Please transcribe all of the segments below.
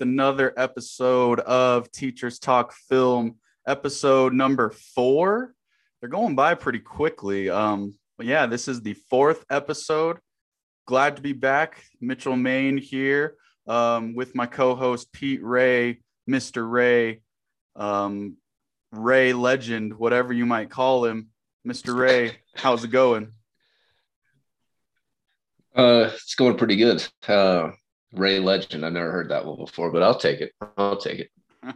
with another episode of Teachers Talk Film, episode number four. They're going by pretty quickly. Um, but yeah, this is the fourth episode. Glad to be back. Mitchell Main here um, with my co-host Pete Ray, Mr. Ray, um, Ray Legend, whatever you might call him. Mr. Ray, how's it going? Uh, it's going pretty good. Uh, Ray Legend. I've never heard that one before, but I'll take it. I'll take it.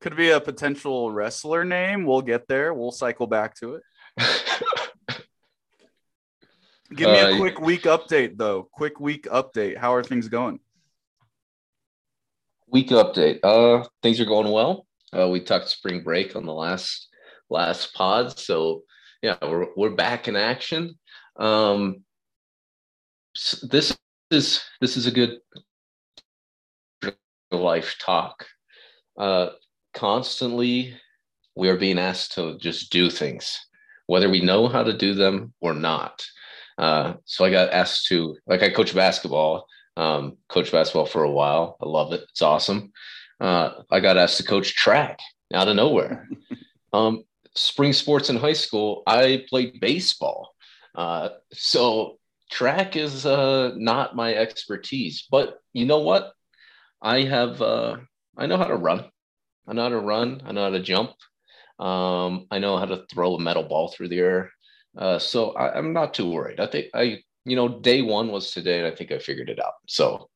Could be a potential wrestler name. We'll get there. We'll cycle back to it. Give me a uh, quick week update, though. Quick week update. How are things going? Week update. Uh, things are going well. Uh, we talked spring break on the last last pod, so yeah, we're we're back in action. Um, this is this is a good life talk. Uh, constantly, we are being asked to just do things, whether we know how to do them or not. Uh, so I got asked to, like, I coach basketball, um, coach basketball for a while. I love it. It's awesome. Uh, I got asked to coach track out of nowhere. Um, spring sports in high school, I played baseball. Uh, so track is uh, not my expertise, but you know what? I have uh, I know how to run. I know how to run. I know how to jump. Um, I know how to throw a metal ball through the air. Uh, so I, am not too worried. I think I, you know, day one was today, and I think I figured it out. So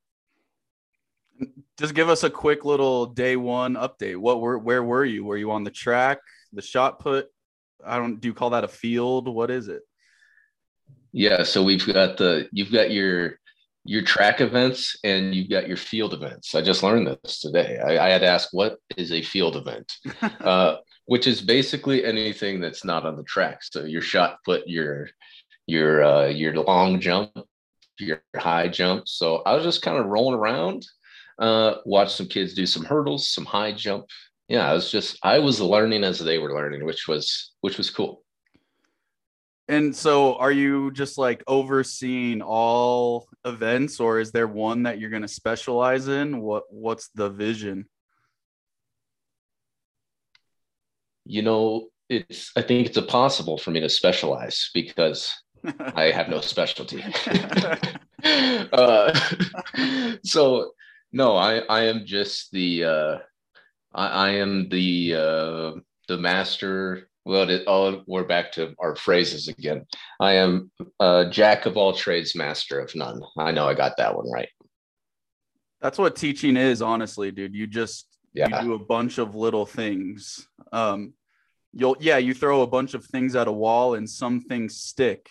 just give us a quick little day one update. What were where were you? Were you on the track, the shot put? I don't. Do you call that a field? What is it? Yeah, so we've got the you've got your your track events and you've got your field events. I just learned this today. I, I had to ask what is a field event, uh, which is basically anything that's not on the track. So your shot put, your your uh, your long jump, your high jump. So I was just kind of rolling around, uh, watch some kids do some hurdles, some high jump. Yeah, I was just I was learning as they were learning, which was which was cool. And so are you just like overseeing all events or is there one that you're going to specialize in? What what's the vision? You know, it's I think it's impossible for me to specialize because I have no specialty. uh, so no, I I am just the uh I, I am the uh the master well, it, oh, we're back to our phrases again. I am a jack of all trades, master of none. I know I got that one right. That's what teaching is, honestly, dude. You just yeah. you do a bunch of little things. Um, you'll yeah, you throw a bunch of things at a wall, and some things stick.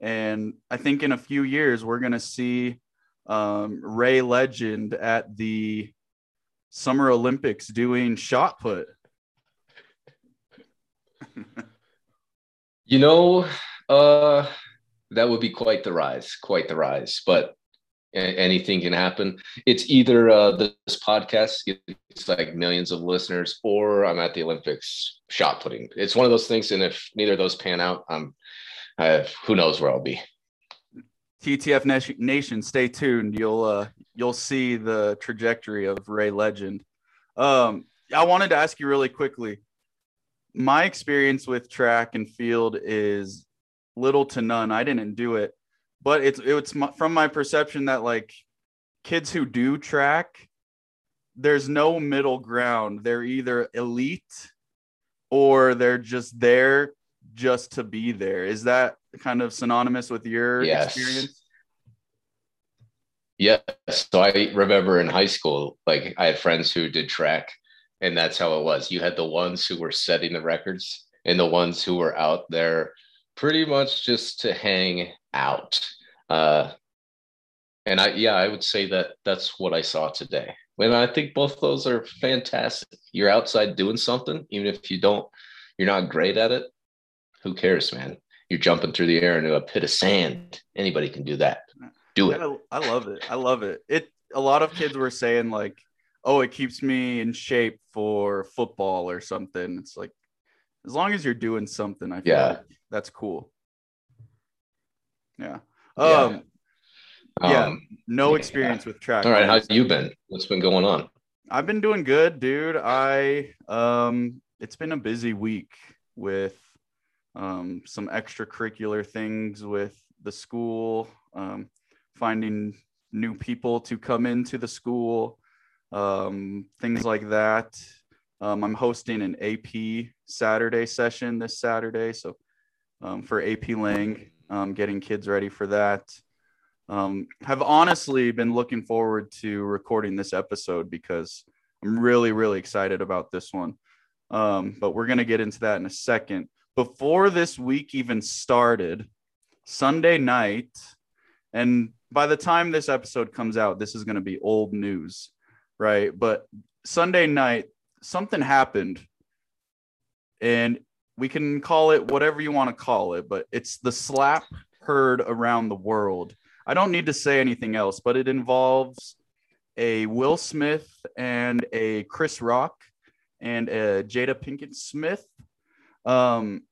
And I think in a few years we're gonna see um, Ray Legend at the Summer Olympics doing shot put you know, uh, that would be quite the rise, quite the rise. But anything can happen. It's either uh, this podcast gets like millions of listeners, or I'm at the Olympics shot putting. It's one of those things, and if neither of those pan out, I'm who knows where I'll be. TTF Nation, stay tuned. You'll uh, you'll see the trajectory of Ray Legend. Um, I wanted to ask you really quickly my experience with track and field is little to none. I didn't do it, but it's it's my, from my perception that like kids who do track, there's no middle ground. They're either elite or they're just there just to be there. Is that kind of synonymous with your yes. experience? Yes. So I remember in high school, like I had friends who did track and that's how it was. You had the ones who were setting the records and the ones who were out there pretty much just to hang out. Uh, and I, yeah, I would say that that's what I saw today. And I think both those are fantastic. You're outside doing something, even if you don't, you're not great at it. Who cares, man? You're jumping through the air into a pit of sand. Anybody can do that. Do it. I, I love it. I love it. It. A lot of kids were saying like, oh, it keeps me in shape for football or something. It's like as long as you're doing something, I feel yeah. like that's cool. Yeah. Um, yeah. Um, no experience yeah. with track. All right. How you been? What's been going on? I've been doing good, dude. I um it's been a busy week with um some extracurricular things with the school, um finding new people to come into the school, um things like that. Um, I'm hosting an AP Saturday session this Saturday, so um, for AP Lang, um, getting kids ready for that. Um, have honestly been looking forward to recording this episode because I'm really, really excited about this one. Um, but we're going to get into that in a second. Before this week even started, Sunday night, and by the time this episode comes out, this is going to be old news, right? But Sunday night, something happened, and we can call it whatever you want to call it, but it's the slap heard around the world I don't need to say anything else, but it involves a Will Smith and a Chris Rock and a Jada Pinkett Smith. Um,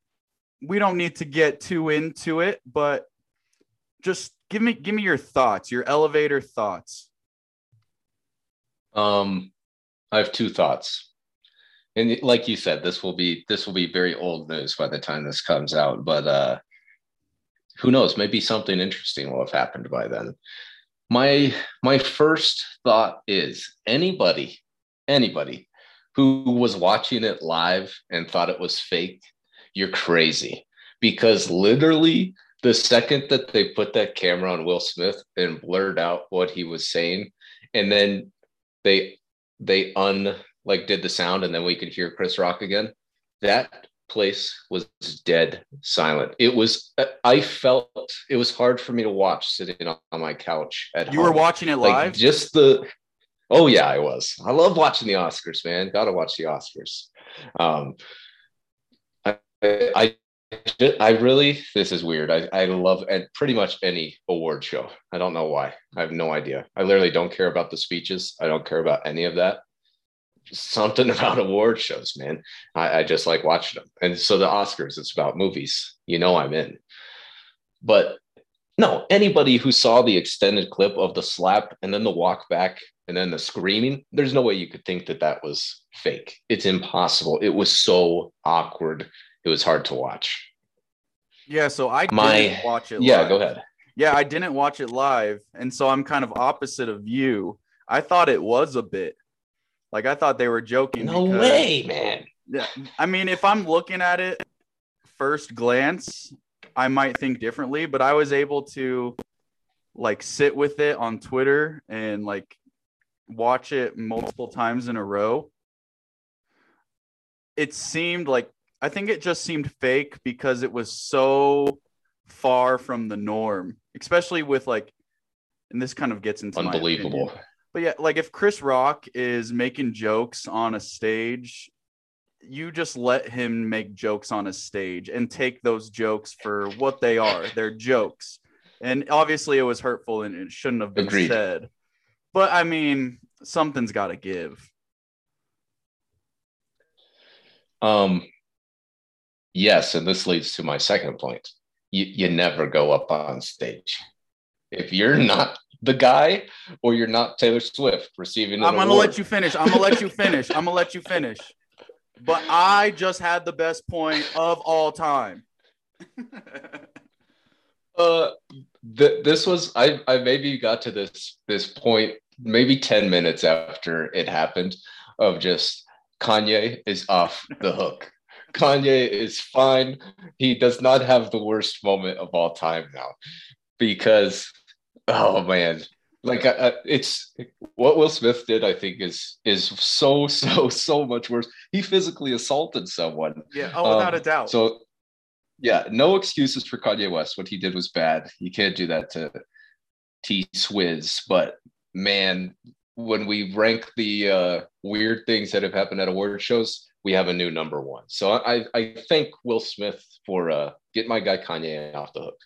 we don't need to get too into it, but just give me give me your thoughts, your elevator thoughts. Um, I have two thoughts, and like you said, this will be this will be very old news by the time this comes out. But uh, who knows? Maybe something interesting will have happened by then. My my first thought is anybody, anybody who was watching it live and thought it was fake, you're crazy. Because literally the second that they put that camera on Will Smith and blurred out what he was saying, and then they they un like did the sound and then we could hear Chris Rock again. That place was dead silent. It was I felt it was hard for me to watch sitting on, my couch at You home. were watching it like live? just the Oh yeah, I was. I love watching the Oscars, man. Got to watch the Oscars. Um I, I I really this is weird. I, I love and pretty much any award show. I don't know why. I have no idea. I literally don't care about the speeches. I don't care about any of that something about award shows, man. I, I, just like watching them. And so the Oscars, it's about movies. You know, I'm in. But no, anybody who saw the extended clip of the slap and then the walk back and then the screaming, there's no way you could think that that was fake. It's impossible. It was so awkward. It was hard to watch. Yeah, so I My, didn't watch it. Yeah, live. go ahead. Yeah, I didn't watch it live, and so I'm kind of opposite of you. I thought it was a bit. Like I thought they were joking. No because- way, man. Yeah, I mean, if I'm looking at it first glance, I might think differently, but I was able to like sit with it on Twitter and like watch it multiple times in a row. It seemed like I think it just seemed fake because it was so far from the norm, especially with like, and this kind of gets into Unbelievable. But yeah, like if Chris Rock is making jokes on a stage, you just let him make jokes on a stage and take those jokes for what they are. They're jokes. And obviously it was hurtful and it shouldn't have been Agreed. said. But I mean, something's got to give. Um, yes, and this leads to my second point. You, you never go up on stage. If you're not the guy or you're not Taylor Swift receiving I'm going to let you finish. I'm going to let you finish. I'm going to let you finish. But I just had the best point of all time. Uh, th- this was I. I maybe got to this this point maybe ten minutes after it happened of just Kanye is off the hook. Kanye is fine. He does not have the worst moment of all time now because oh man, like uh, uh, it's what Will Smith did. I think is is so so so much worse. He physically assaulted someone. yeah. Oh, without Um, a doubt. So, yeah, no excuses for Kanye West. What he did was bad. You can't do that to T Swizz. But man, when we rank the uh, weird things that have happened at award shows, we have a new number one. So I, I thank Will Smith for uh, getting my guy Kanye off the hook.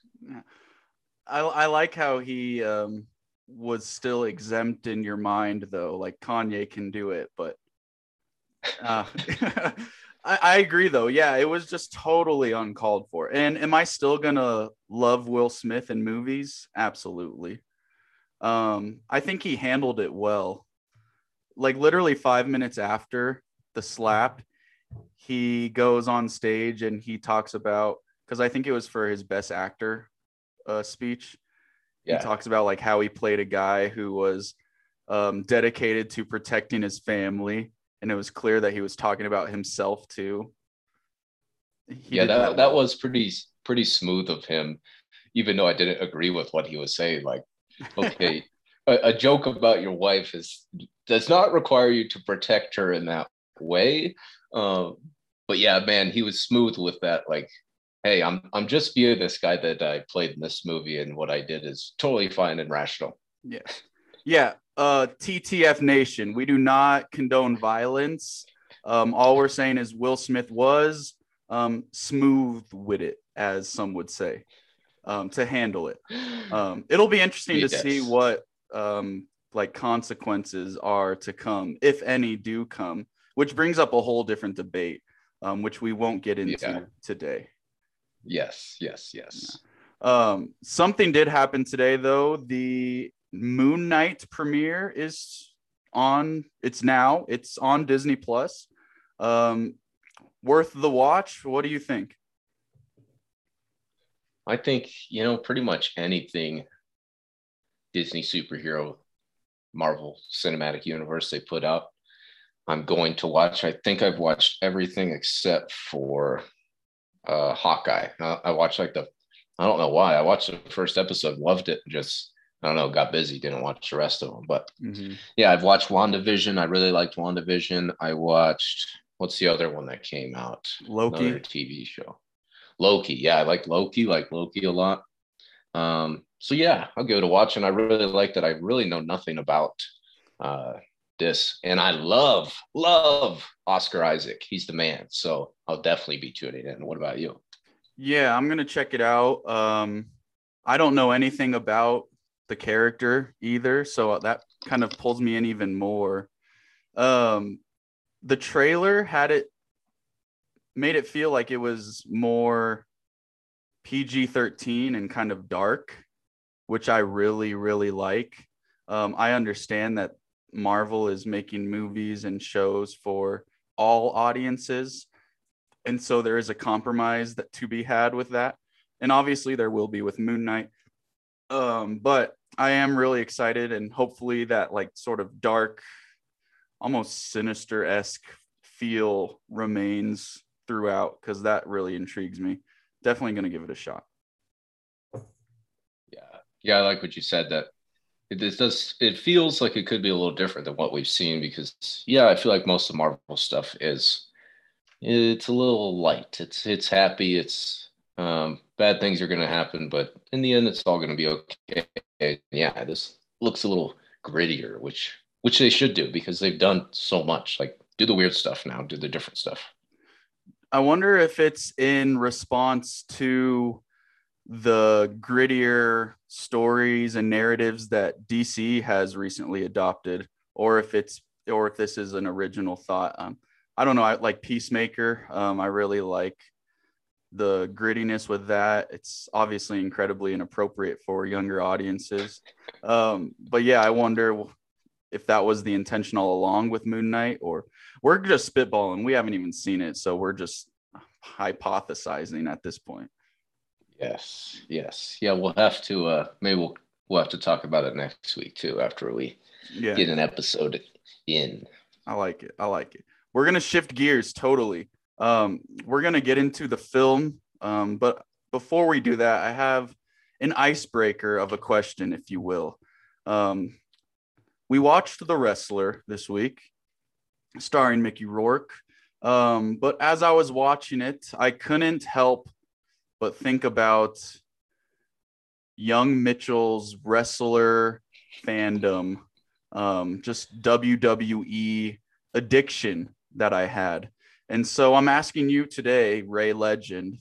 I, I like how he um, was still exempt in your mind, though. Like Kanye can do it, but uh, I, I agree, though. Yeah, it was just totally uncalled for. And am I still gonna love Will Smith in movies? Absolutely. Um, I think he handled it well. like literally five minutes after the slap, he goes on stage and he talks about because I think it was for his best actor uh, speech. Yeah. He talks about like how he played a guy who was um, dedicated to protecting his family, and it was clear that he was talking about himself too. He yeah, did that, that was pretty pretty smooth of him, even though I didn't agree with what he was saying. Like, okay, a, a joke about your wife is does not require you to protect her in that way. Um, but yeah, man, he was smooth with that. Like, hey, I'm I'm just via this guy that I played in this movie, and what I did is totally fine and rational. Yeah. Yeah. Uh, TTF Nation, we do not condone violence. Um, all we're saying is Will Smith was um, smooth with it, as some would say, um, to handle it. Um, it'll be interesting to see what um, like consequences are to come, if any do come, which brings up a whole different debate, um, which we won't get into Yeah. today. yes, yes, yes. Um, something did happen today, though. The Moon Knight premiere is on. It's now. It's on Disney Plus. Um, worth the watch. What do you think? I think you know pretty much anything Disney superhero, Marvel Cinematic Universe they put out. I'm going to watch. I think I've watched everything except for uh, Hawkeye. Uh, I watched like the. I don't know why. I watched the first episode, loved it. Just I don't know, got busy, didn't watch the rest of them. But yeah, I've watched WandaVision. I really liked WandaVision. I watched what's the other one that came out? Loki. Another TV show. Loki. Yeah, I like Loki, like Loki a lot. Um, so yeah, I'll give it a watch. And I really like that I really know nothing about uh this. And I love, love Oscar Isaac. He's the man. So I'll definitely be tuning in. What about you? Yeah, I'm gonna check it out. Um, I don't know anything about the character either, so that kind of pulls me in even more. Um, the trailer had it made it feel like it was more PG-13 and kind of dark, which I really, really like. Um, I understand that Marvel is making movies and shows for all audiences. And so there is a compromise that to be had with that. And obviously there will be with moon knight. Um but i am really excited and hopefully that like sort of dark almost sinister-esque feel remains throughout because that really intrigues me. Definitely going to give it a shot. Yeah. Yeah, I like what you said that it this does it feels like it could be a little different than what we've seen because yeah, I feel like most of Marvel stuff is it's a little light. It's it's happy, it's um bad things are gonna happen, but in the end it's all gonna be okay. Yeah, this looks a little grittier, which which they should do because they've done so much. Like do the weird stuff now, do the different stuff. I wonder if it's in response to the grittier stories and narratives that DC has recently adopted, or if it's or if this is an original thought. Um, I don't know. I like Peacemaker. Um, I really like the grittiness with that. It's obviously incredibly inappropriate for younger audiences. Um, but yeah, I wonder if that was the intention all along with Moon Knight, or we're just spitballing. We haven't even seen it, so we're just hypothesizing at this point. Yes, yes. Yeah, we'll have to uh maybe we'll we'll have to talk about it next week too after we Yeah, get an episode in. I like it. I like it. We're gonna shift gears totally. Um, we're gonna get into the film. Um, but before we do that, I have an icebreaker of a question, if you will. Um, we watched The Wrestler this week, starring Mickey Rourke. Um, but as I was watching it, I couldn't help but think about young Mitchell's wrestler fandom, um, just WWE addiction that I had. And so I'm asking you today, Ray Legend,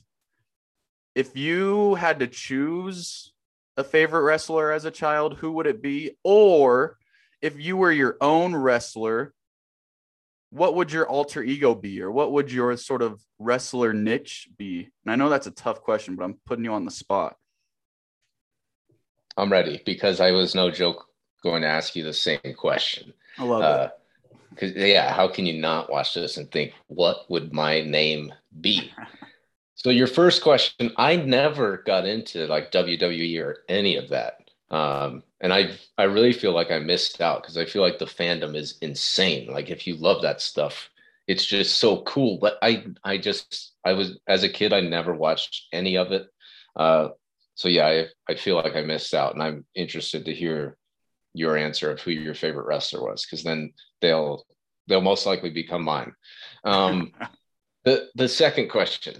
if you had to choose a favorite wrestler as a child, who would it be? Or if you were your own wrestler, what would your alter ego be? Or what would your sort of wrestler niche be? And I know that's a tough question, but I'm putting you on the spot. I'm ready because I was no joke going to ask you the same question. I love Uh, because yeah, how can you not watch this and think what would my name be? so your first question, I never got into like WWE or any of that. Um, and I I really feel like I missed out because I feel like the fandom is insane. Like if you love that stuff, it's just so cool. But I I just I was as a kid I never watched any of it. Uh, so yeah, I I feel like I missed out, and I'm interested to hear your answer of who your favorite wrestler was because then they'll they'll most likely become mine. Um, the the second question,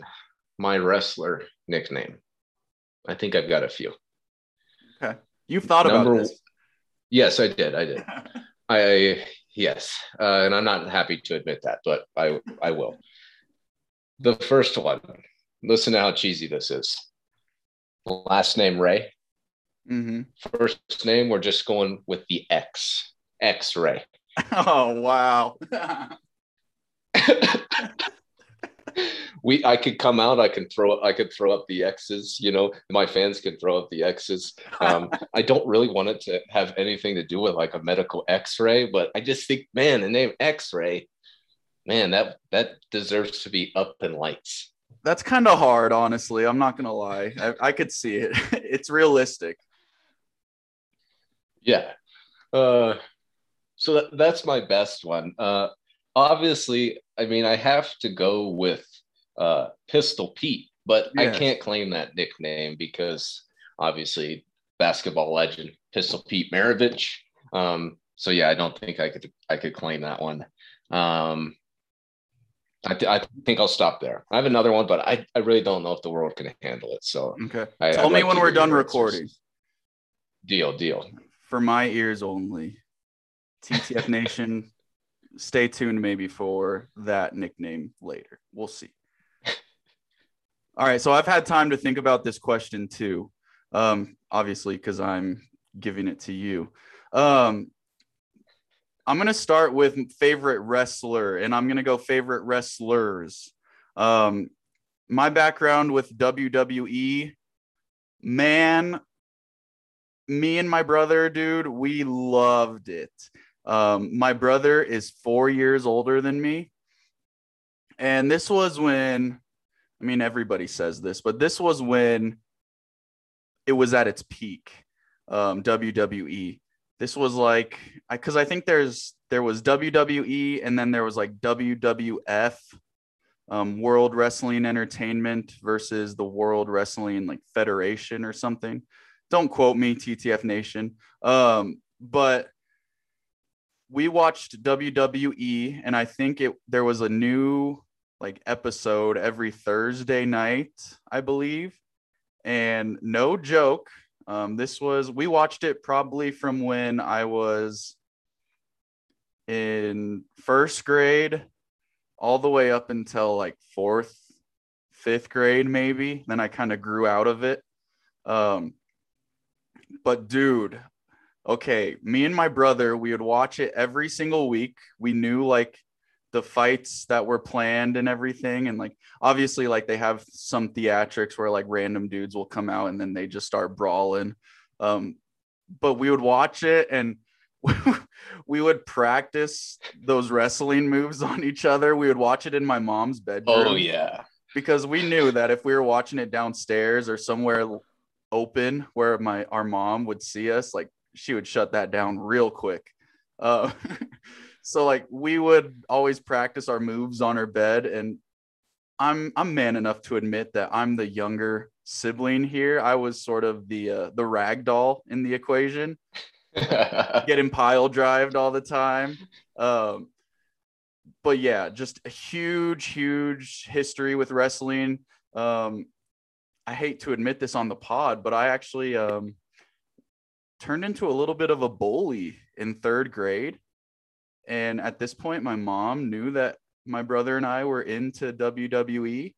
my wrestler nickname. I think I've got a few. Okay, you've thought Number, about this. Yes, I did. I did. I yes, uh, and I'm not happy to admit that, but I I will. The first one. Listen to how cheesy this is. Last name Ray. Mm-hmm. First name, we're just going with the X. X Ray. Oh wow. we I could come out, I can throw I could throw up the X's, you know, my fans can throw up the X's. Um, I don't really want it to have anything to do with like a medical x-ray, but I just think, man, the name X-ray, man, that that deserves to be up in lights. That's kind of hard, honestly. I'm not gonna lie. I, I could see it. it's realistic. Yeah. Uh, so that, that's my best one. Uh, obviously, I mean, I have to go with uh, Pistol Pete, but. I can't claim that nickname because obviously basketball legend Pistol Pete Maravich. Um, so yeah, I don't think I could I could claim that one. Um, I, th- I think I'll stop there. I have another one, but I, I really don't know if the world can handle it. So okay, I, tell I'd me like when we're done recording. Deal, deal for my ears only. TTF Nation, stay tuned maybe for that nickname later. We'll see. All right, so I've had time to think about this question too. Um, obviously, because I'm giving it to you. Um, I'm gonna start with favorite wrestler, and I'm gonna go favorite wrestlers. Um, my background with WWE, man, me and my brother, dude, we loved it. Um, my brother is four years older than me. And this was when, I mean, everybody says this, but this was when it was at its peak. Um, WWE. This was like, because I, I think there's there was WWE and then there was like WWF, um, World Wrestling Entertainment versus the World Wrestling like Federation or something don't quote me, TTF Nation. Um, but we watched WWE, and I think it there was a new like episode every Thursday night, I believe. And no joke, um, this was we watched it probably from when I was in first grade all the way up until like fourth, fifth grade, maybe. Then I kind of grew out of it. Um, but dude, okay, me and my brother, we would watch it every single week. We knew like the fights that were planned and everything. And like obviously, like they have some theatrics where like random dudes will come out and then they just start brawling. Um, but we would watch it and we would practice those wrestling moves on each other. We would watch it in my mom's bedroom. Oh yeah. Because we knew that if we were watching it downstairs or somewhere open where my our mom would see us, like she would shut that down real quick. Uh, so like we would always practice our moves on her bed, and I'm I'm man enough to admit that I'm the younger sibling here. I was sort of the uh, the rag doll in the equation, getting pile drived all the time. Um, but yeah, just a huge, huge history with wrestling. Um, I hate to admit this on the pod, but I actually um, turned into a little bit of a bully in third grade. And at this point, my mom knew that my brother and I were into WWE.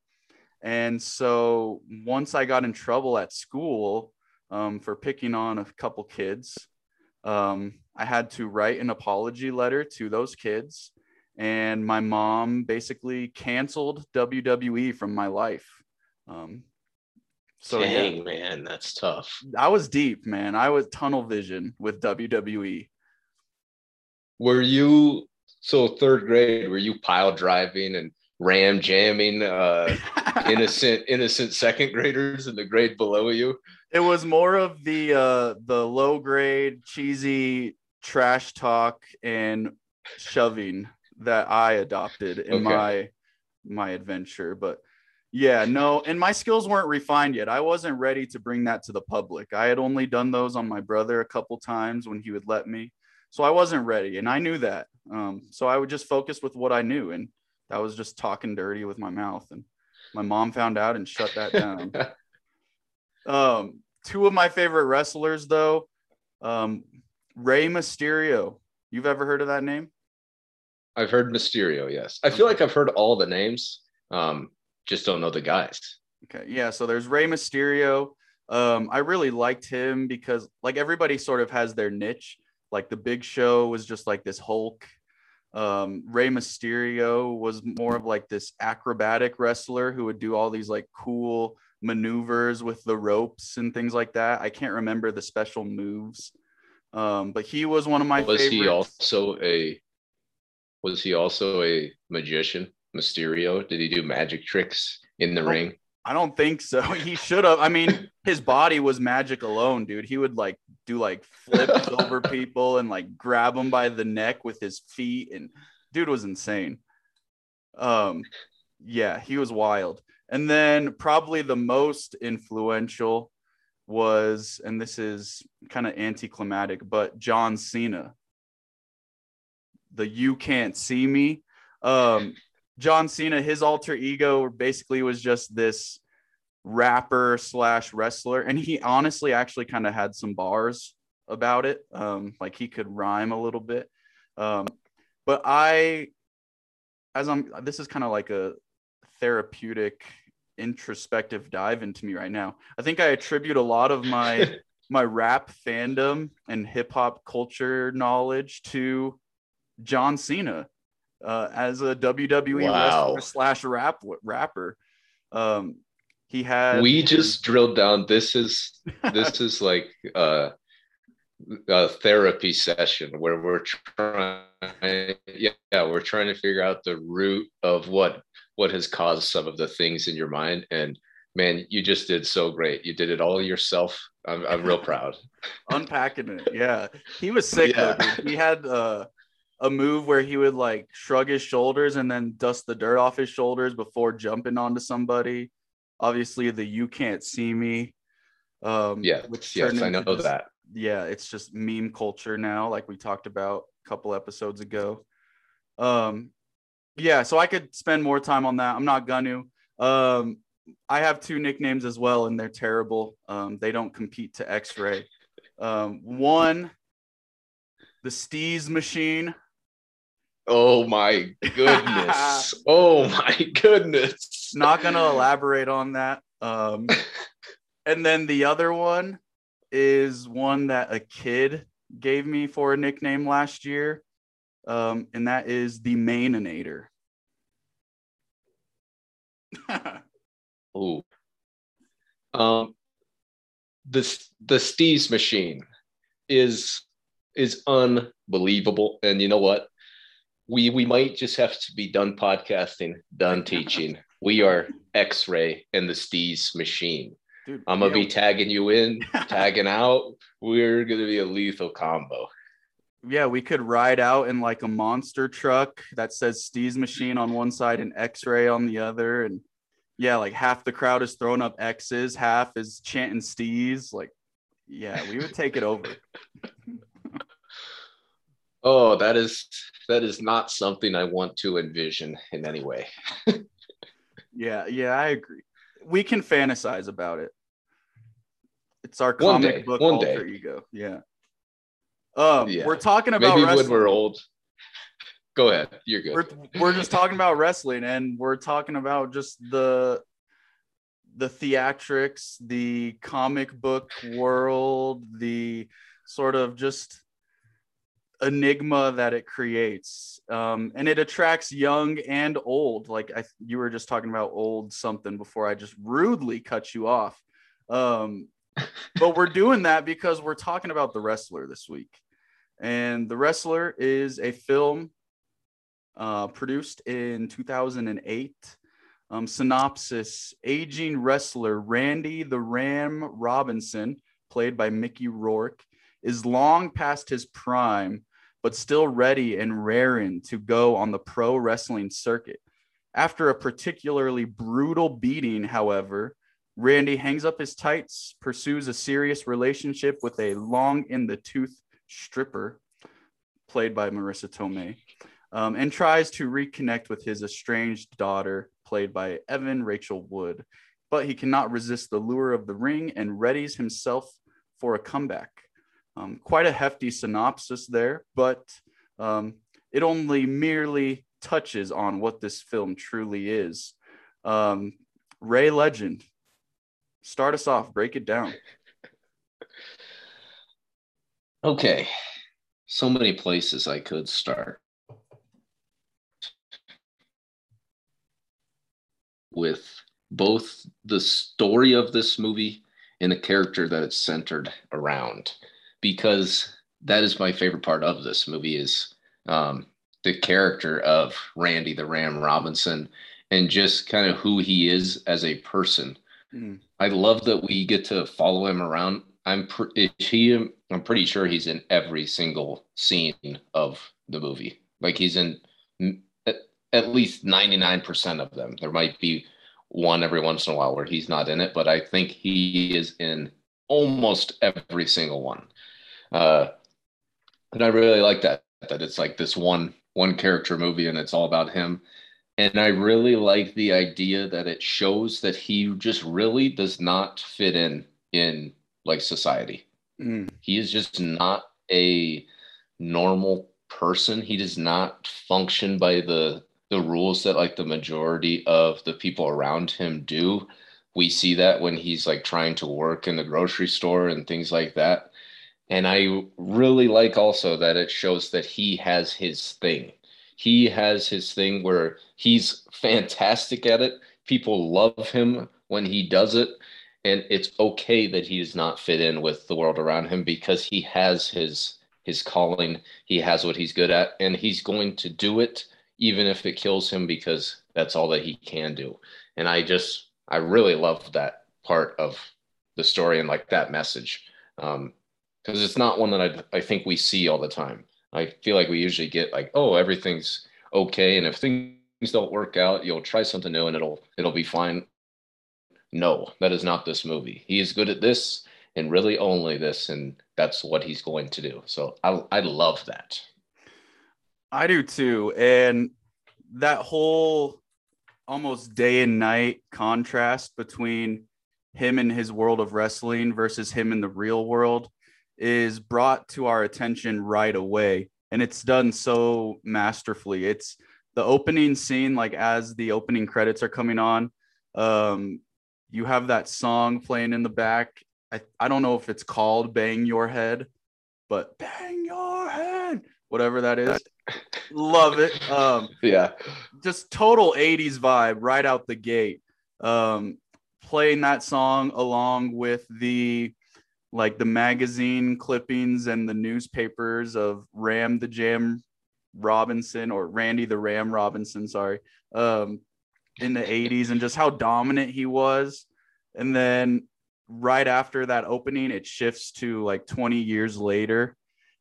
And so once I got in trouble at school um, for picking on a couple kids, um, I had to write an apology letter to those kids. And my mom basically canceled WWE from my life. Um, so Dang, yeah, man, that's tough. I was deep, man. I was tunnel vision with WWE. Were you So third grade, were you pile driving and ram jamming uh, innocent innocent second graders in the grade below you? It was more of the uh, the low grade cheesy trash talk and shoving that I adopted in Okay. my my adventure. But yeah, no, and my skills weren't refined yet. I wasn't ready to bring that to the public. I had only done those on my brother a couple times when he would let me. So I wasn't ready, and I knew that. Um, so I would just focus with what I knew, and that was just talking dirty with my mouth. And my mom found out and shut that down. Um, two of my favorite wrestlers, though, um, Rey Mysterio. You've ever heard of that name? I've heard Mysterio, yes. I feel like I've heard all the names. Um, just don't know the guys. Okay, yeah. So there's Rey Mysterio. Um, I really liked him because like everybody sort of has their niche. Like the Big Show was just like this Hulk. Um, Rey Mysterio was more of like this acrobatic wrestler who would do all these like cool maneuvers with the ropes and things like that. I can't remember the special moves. Um, but he was one of my was favorites. he also a was he also a magician mysterio did he do magic tricks in the Oh. ring I don't think so. He should have. I mean, his body was magic alone, dude. He would like do like flips over people and like grab them by the neck with his feet, and dude was insane. Um, yeah, he was wild. And then probably the most influential was, and this is kind of anticlimactic, but John Cena. The you can't see me. Um, John Cena, his alter ego basically was just this rapper slash wrestler, and he honestly actually kind of had some bars about it. Um, like he could rhyme a little bit. Um, but I, as I'm, this is kind of like a therapeutic, introspective dive into me right now. I think I attribute a lot of my my rap fandom and hip hop culture knowledge to John Cena uh, as a WWE Wow. wrestler slash rap rapper. Um, he had we just drilled down this is this is like uh a therapy session where we're trying yeah, yeah we're trying to figure out the root of what what has caused some of the things in your mind and man you just did so great you did it all yourself i'm, I'm real proud unpacking it. Yeah, he was sick Yeah. though. He had uh, a move where he would like shrug his shoulders and then dust the dirt off his shoulders before jumping onto somebody. Obviously, the "you can't see me." Um, yeah which yes i know just- that yeah, it's just meme culture now, like we talked about a couple episodes ago. Um, yeah, so I could spend more time on that. I'm not gonna. Um, I have two nicknames as well, and they're terrible. Um, they don't compete to X-Ray. Um, one, the Steez machine. Oh my goodness oh my goodness Not gonna elaborate on that. Um, and then the other one is one that a kid gave me for a nickname last year, um, and that is the Maininator. oh. Um, this the Steez machine is is unbelievable, and you know what? We we might just have to be done podcasting, done teaching. We are X-ray and the Steez machine. Dude, I'm gonna be tagging you in, tagging out. We're gonna be a lethal combo. yeah, we could ride out in like a monster truck that says Steez machine on one side and X-ray on the other, and yeah, like half the crowd is throwing up X's, half is chanting Steez. Like, yeah, we would take it over. Oh, that is that is not something I want to envision in any way. Yeah, yeah, I agree. We can fantasize about it. It's our One comic day, book one alter day. ego. Yeah. Um, Yeah. we're talking about Maybe wrestling. when we're old. Go ahead. You're good. we're, we're just talking about wrestling and we're talking about just the the theatrics the comic book world the sort of just enigma that it creates. Um, and it attracts young and old like I, you were just talking about old something before i just rudely cut you off. Um, but we're doing that because we're talking about the wrestler this week. And the wrestler is a film uh, produced in 2008. Um, synopsis Aging wrestler Randy the Ram Robinson, played by Mickey Rourke, is long past his prime, but still ready and raring to go on the pro wrestling circuit. After a particularly brutal beating, however, Randy hangs up his tights, pursues a serious relationship with a long in the tooth stripper, played by Marisa Tomei, um, and tries to reconnect with his estranged daughter, played by Evan Rachel Wood. But he cannot resist the lure of the ring and readies himself for a comeback. Um, quite a hefty synopsis there, but um, it only merely touches on what this film truly is. Um, Ray Legend, start us off, break it down. Okay, so many places I could start. With both the story of this movie and the character that it's centered around, because that is my favorite part of this movie is um, the character of Randy the Ram Robinson and just kind of who he is as a person. Mm. I love that we get to follow him around. I'm pre- he I'm pretty sure he's in every single scene of the movie. Like he's in at, at least 99% of them. There might be one every once in a while where he's not in it, but I think he is in almost every single one. Uh, and I really like that that it's like this one one character movie and it's all about him. And I really like the idea that it shows that he just really does not fit in in like society. Mm. He is just not a normal person. He does not function by the the rules that like the majority of the people around him do. We see that when he's like trying to work in the grocery store and things like that. And I really like also that it shows that he has his thing. He has his thing where he's fantastic at it. People love him when he does it. And it's okay that he does not fit in with the world around him because he has his his calling. He has what he's good at, and he's going to do it even if it kills him because that's all that he can do. And I just I really love that part of the story and like that message. Um, because it's not one that I, I think we see all the time. I feel like we usually get like, oh, everything's okay, and if things don't work out, you'll try something new and it'll it'll be fine. No, that is not this movie. He is good at this and really only this, and that's what he's going to do. So I I love that. I do too, and that whole almost day and night contrast between him and his world of wrestling versus him in the real world is brought to our attention right away and it's done so masterfully. It's the opening scene like as the opening credits are coming on um you have that song playing in the back. I, I don't know if it's called bang your head but bang your head whatever that is. Love it. Um yeah. just total 80s vibe right out the gate. Um playing that song along with the like the magazine clippings and the newspapers of Ram the Jam Robinson or Randy the Ram Robinson, sorry, um, in the 80s and just how dominant he was. And then right after that opening, it shifts to like 20 years later.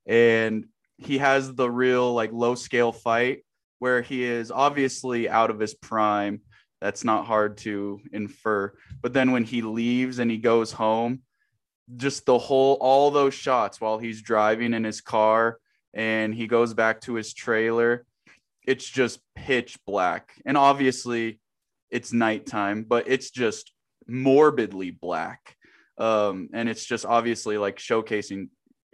And he has the real like low scale fight where he is obviously out of his prime. That's not hard to infer. But then when he leaves and he goes home, just the whole all those shots while he's driving in his car and he goes back to his trailer it's just pitch black. And obviously it's nighttime but it's just morbidly black. Um and it's just obviously like showcasing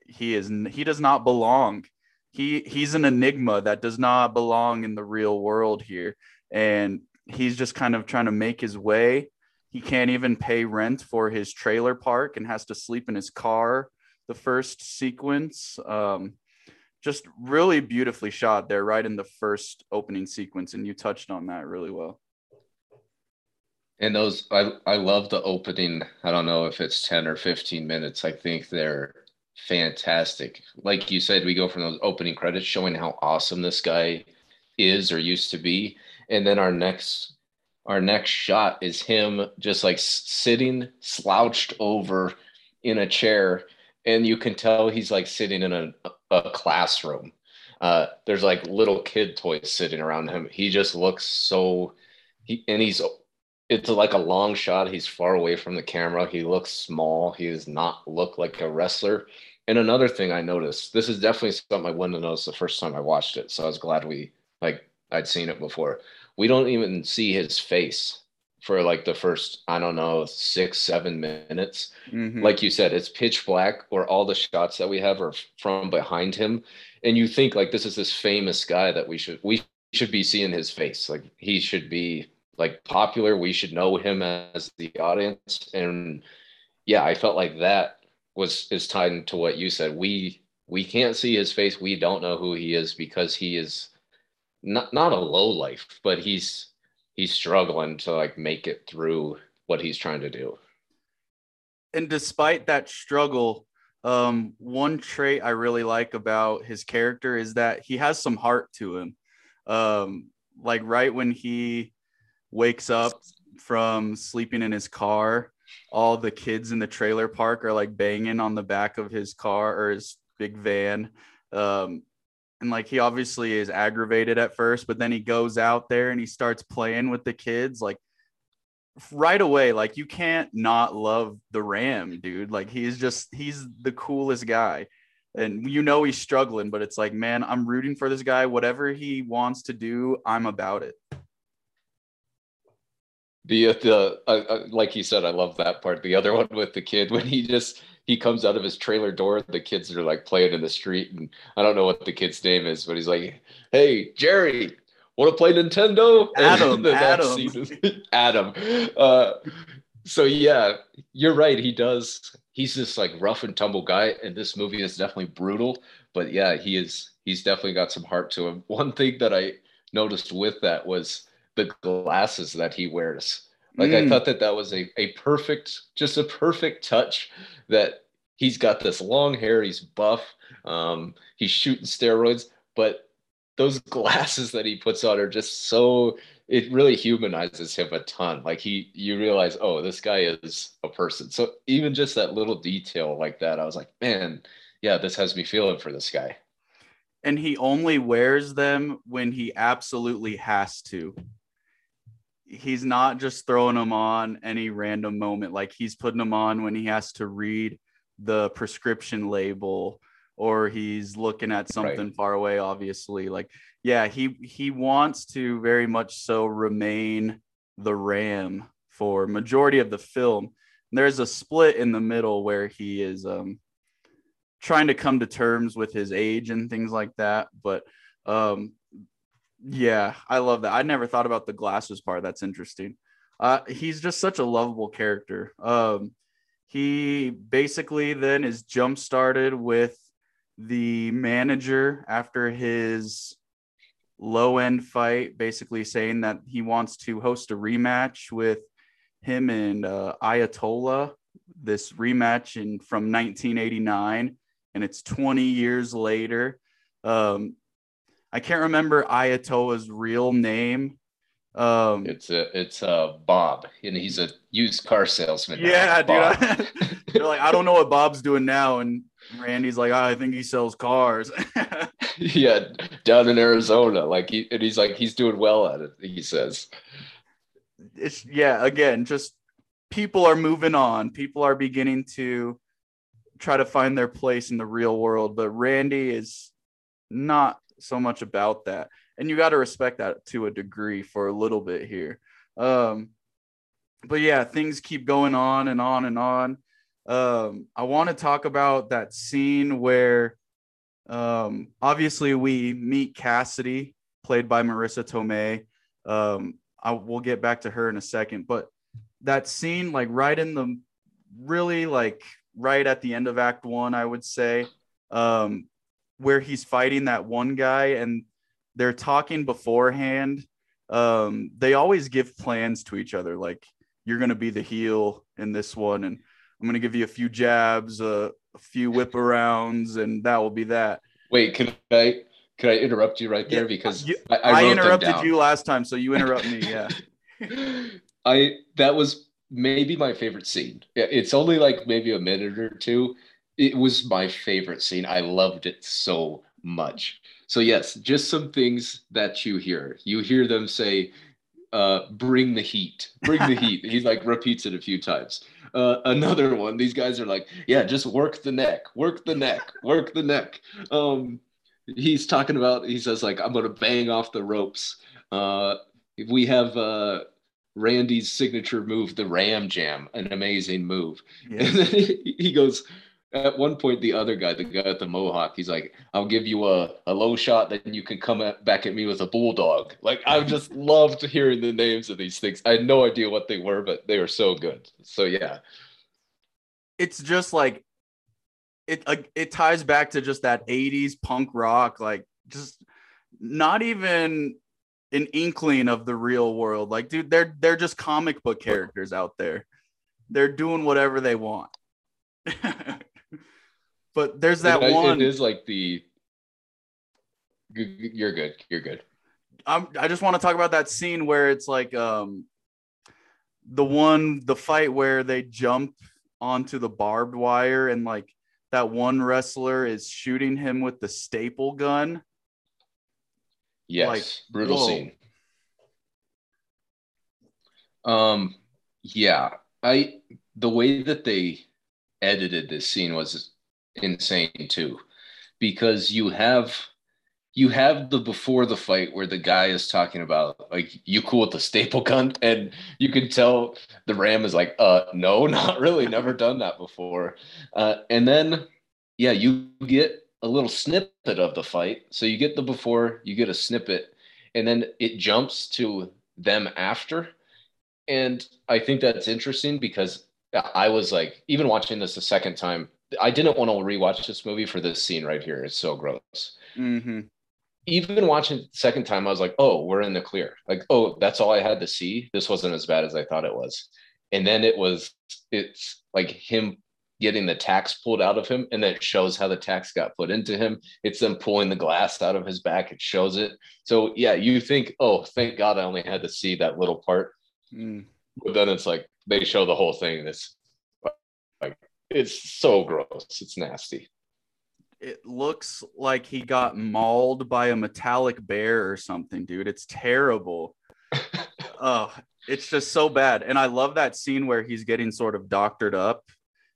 he is he does not belong. He he's an enigma that does not belong in the real world here. And he's just kind of trying to make his way he can't even pay rent for his trailer park and has to sleep in his car. The first sequence, um, just really beautifully shot there, right in the first opening sequence, and you touched on that really well. And those, I I love the opening. I don't know if it's ten or fifteen minutes. I think they're fantastic. Like you said, we go from those opening credits showing how awesome this guy is or used to be. And then our next our next shot is him just like sitting slouched over in a chair and you can tell he's like sitting in a, a classroom. Uh, there's like little kid toys sitting around him. He just looks so he and he's it's like a long shot. He's far away from the camera. He looks small. He does not look like a wrestler. And another thing i noticed this is definitely something i wouldn't have noticed the first time i watched it so i was glad we like i'd seen it before we don't even see his face for like the first i don't know six seven minutes. Mm-hmm. like you said it's pitch black or all the shots that we have are from behind him. And you think like this is this famous guy that we should we should be seeing his face. Like he should be like popular. We should know him as the audience. And yeah i felt like that was is tied into what you said. We we can't see his face. We don't know who he is because he is not not a low life, but he's he's struggling to like make it through what he's trying to do. And despite that struggle, um, one trait I really like about his character is that he has some heart to him. Um, like right when he wakes up from sleeping in his car, all the kids in the trailer park are like banging on the back of his car or his big van. Um, and like he obviously is aggravated at first but then he goes out there and he starts playing with the kids like right away like you can't not love the ram dude. Like he's just he's the coolest guy. And you know he's struggling but it's like man i'm rooting for this guy. Whatever he wants to do i'm about it. The the uh, uh, like you said i love that part. The other one with the kid when he just he comes out of his trailer door. The kids are like playing in the street, and I don't know what the kid's name is, but he's like, "Hey, Jerry, want to play Nintendo?" Adam, Adam, Adam. Uh, so yeah, you're right. He does. He's this like rough and tumble guy, and this movie is definitely brutal. But yeah, he is. He's definitely got some heart to him. One thing that I noticed with that was the glasses that he wears. Like mm. I thought that that was a, a perfect, just a perfect touch that he's got this long hair, he's buff, um, he's shooting steroids, but those glasses that he puts on are just so it really humanizes him a ton. Like he you realize, oh, this guy is a person. So even just that little detail like that, I was like, man, yeah, this has me feeling for this guy. And he only wears them when he absolutely has to he's not just throwing them on any random moment. Like he's putting them on when he has to read the prescription label or he's looking at something right. far away obviously like yeah he he wants to very much so remain the ram for majority of the film there's a split in the middle where he is um trying to come to terms with his age and things like that but um yeah, I love that. I never thought about the glasses part. That's interesting. Uh, he's just such a lovable character. Um, he basically then is jump started with the manager after his low end fight, basically saying that he wants to host a rematch with him and uh, Ayatollah. This rematch in from 1989, and it's 20 years later. Um, I can't remember Ayatollah's real name. Um, it's a it's a Bob, and he's a used car salesman. Yeah, dude. I, they're like, I don't know what Bob's doing now, and Randy's like, oh, I think he sells cars. yeah, down in Arizona, like he and he's like he's doing well at it. He says. It's yeah. Again, just people are moving on. People are beginning to try to find their place in the real world, but Randy is not so much about that. And you got to respect that to a degree for a little bit here. Um, but yeah, things keep going on and on and on. Um, I want to talk about that scene where um, obviously we meet Cassidy, played by Marisa Tomei. Um, I will get back to her in a second, but that scene, like right in the really like right at the end of Act One, I would say, um, where he's fighting that one guy and they're talking beforehand. Um, they always give plans to each other, like you're going to be the heel in this one, and I'm going to give you a few jabs, uh, a few whip arounds, and that will be that. Wait, can I Can I interrupt you right there? Because You- I, I, I, interrupted you last time, so you interrupt me. Yeah. I that was maybe my favorite scene. It's only like maybe a minute or two. It was my favorite scene. I loved it so much. So yes, just some things that you hear. You hear them say, uh, "Bring the heat, bring the heat." He like repeats it a few times. Uh, another one. These guys are like, "Yeah, just work the neck, work the neck, work the neck." Um, he's talking about. He says like, "I'm gonna bang off the ropes." Uh, we have uh, Randy's signature move, the Ram Jam, an amazing move. And then he, he goes, at one point, the other guy, the guy at the Mohawk, he's like, I'll give you a, a low shot, then you can come at, back at me with a bulldog. Like, I just loved hearing the names of these things. I had no idea what they were, but they were so good. So, yeah. It's just like it. Like it ties back to just that '80s punk rock, like just not even an inkling of the real world. Like, dude, they're they're just comic book characters out there. They're doing whatever they want. but there's that It- one. It is like the. You're good. You're good. I'm, I just want to talk about that scene where it's like um the one the fight where they jump onto the barbed wire and like that one wrestler is shooting him with the staple gun. Yes. Like, brutal whoa. scene. Um, yeah, I the way that they edited this scene was insane too, because you have you have the before the fight where the guy is talking about like you cool with the staple gun, and you can tell the Ram is like, uh, no, not really, never done that before, uh, and then yeah, you get a little snippet of the fight. So you get the before, you get a snippet, and then it jumps to them after. And I think that's interesting because I was like, even watching this the second time, I didn't want to rewatch this movie for this scene right here. It's so gross. Mm-hmm. Even watching the second time, I was like, oh, we're in the clear. Like, oh, that's all I had to see. This wasn't as bad as I thought it was. And then it was, it's like him getting the tacks pulled out of him and then it shows how the tacks got put into him it's them pulling the glass out of his back it shows it so yeah you think oh thank god i only had to see that little part Mm. but then it's like they show the whole thing and it's like it's so gross it's nasty It looks like he got mauled by a metallic bear or something, dude. It's terrible. oh, it's just so bad. And I love that scene where he's getting sort of doctored up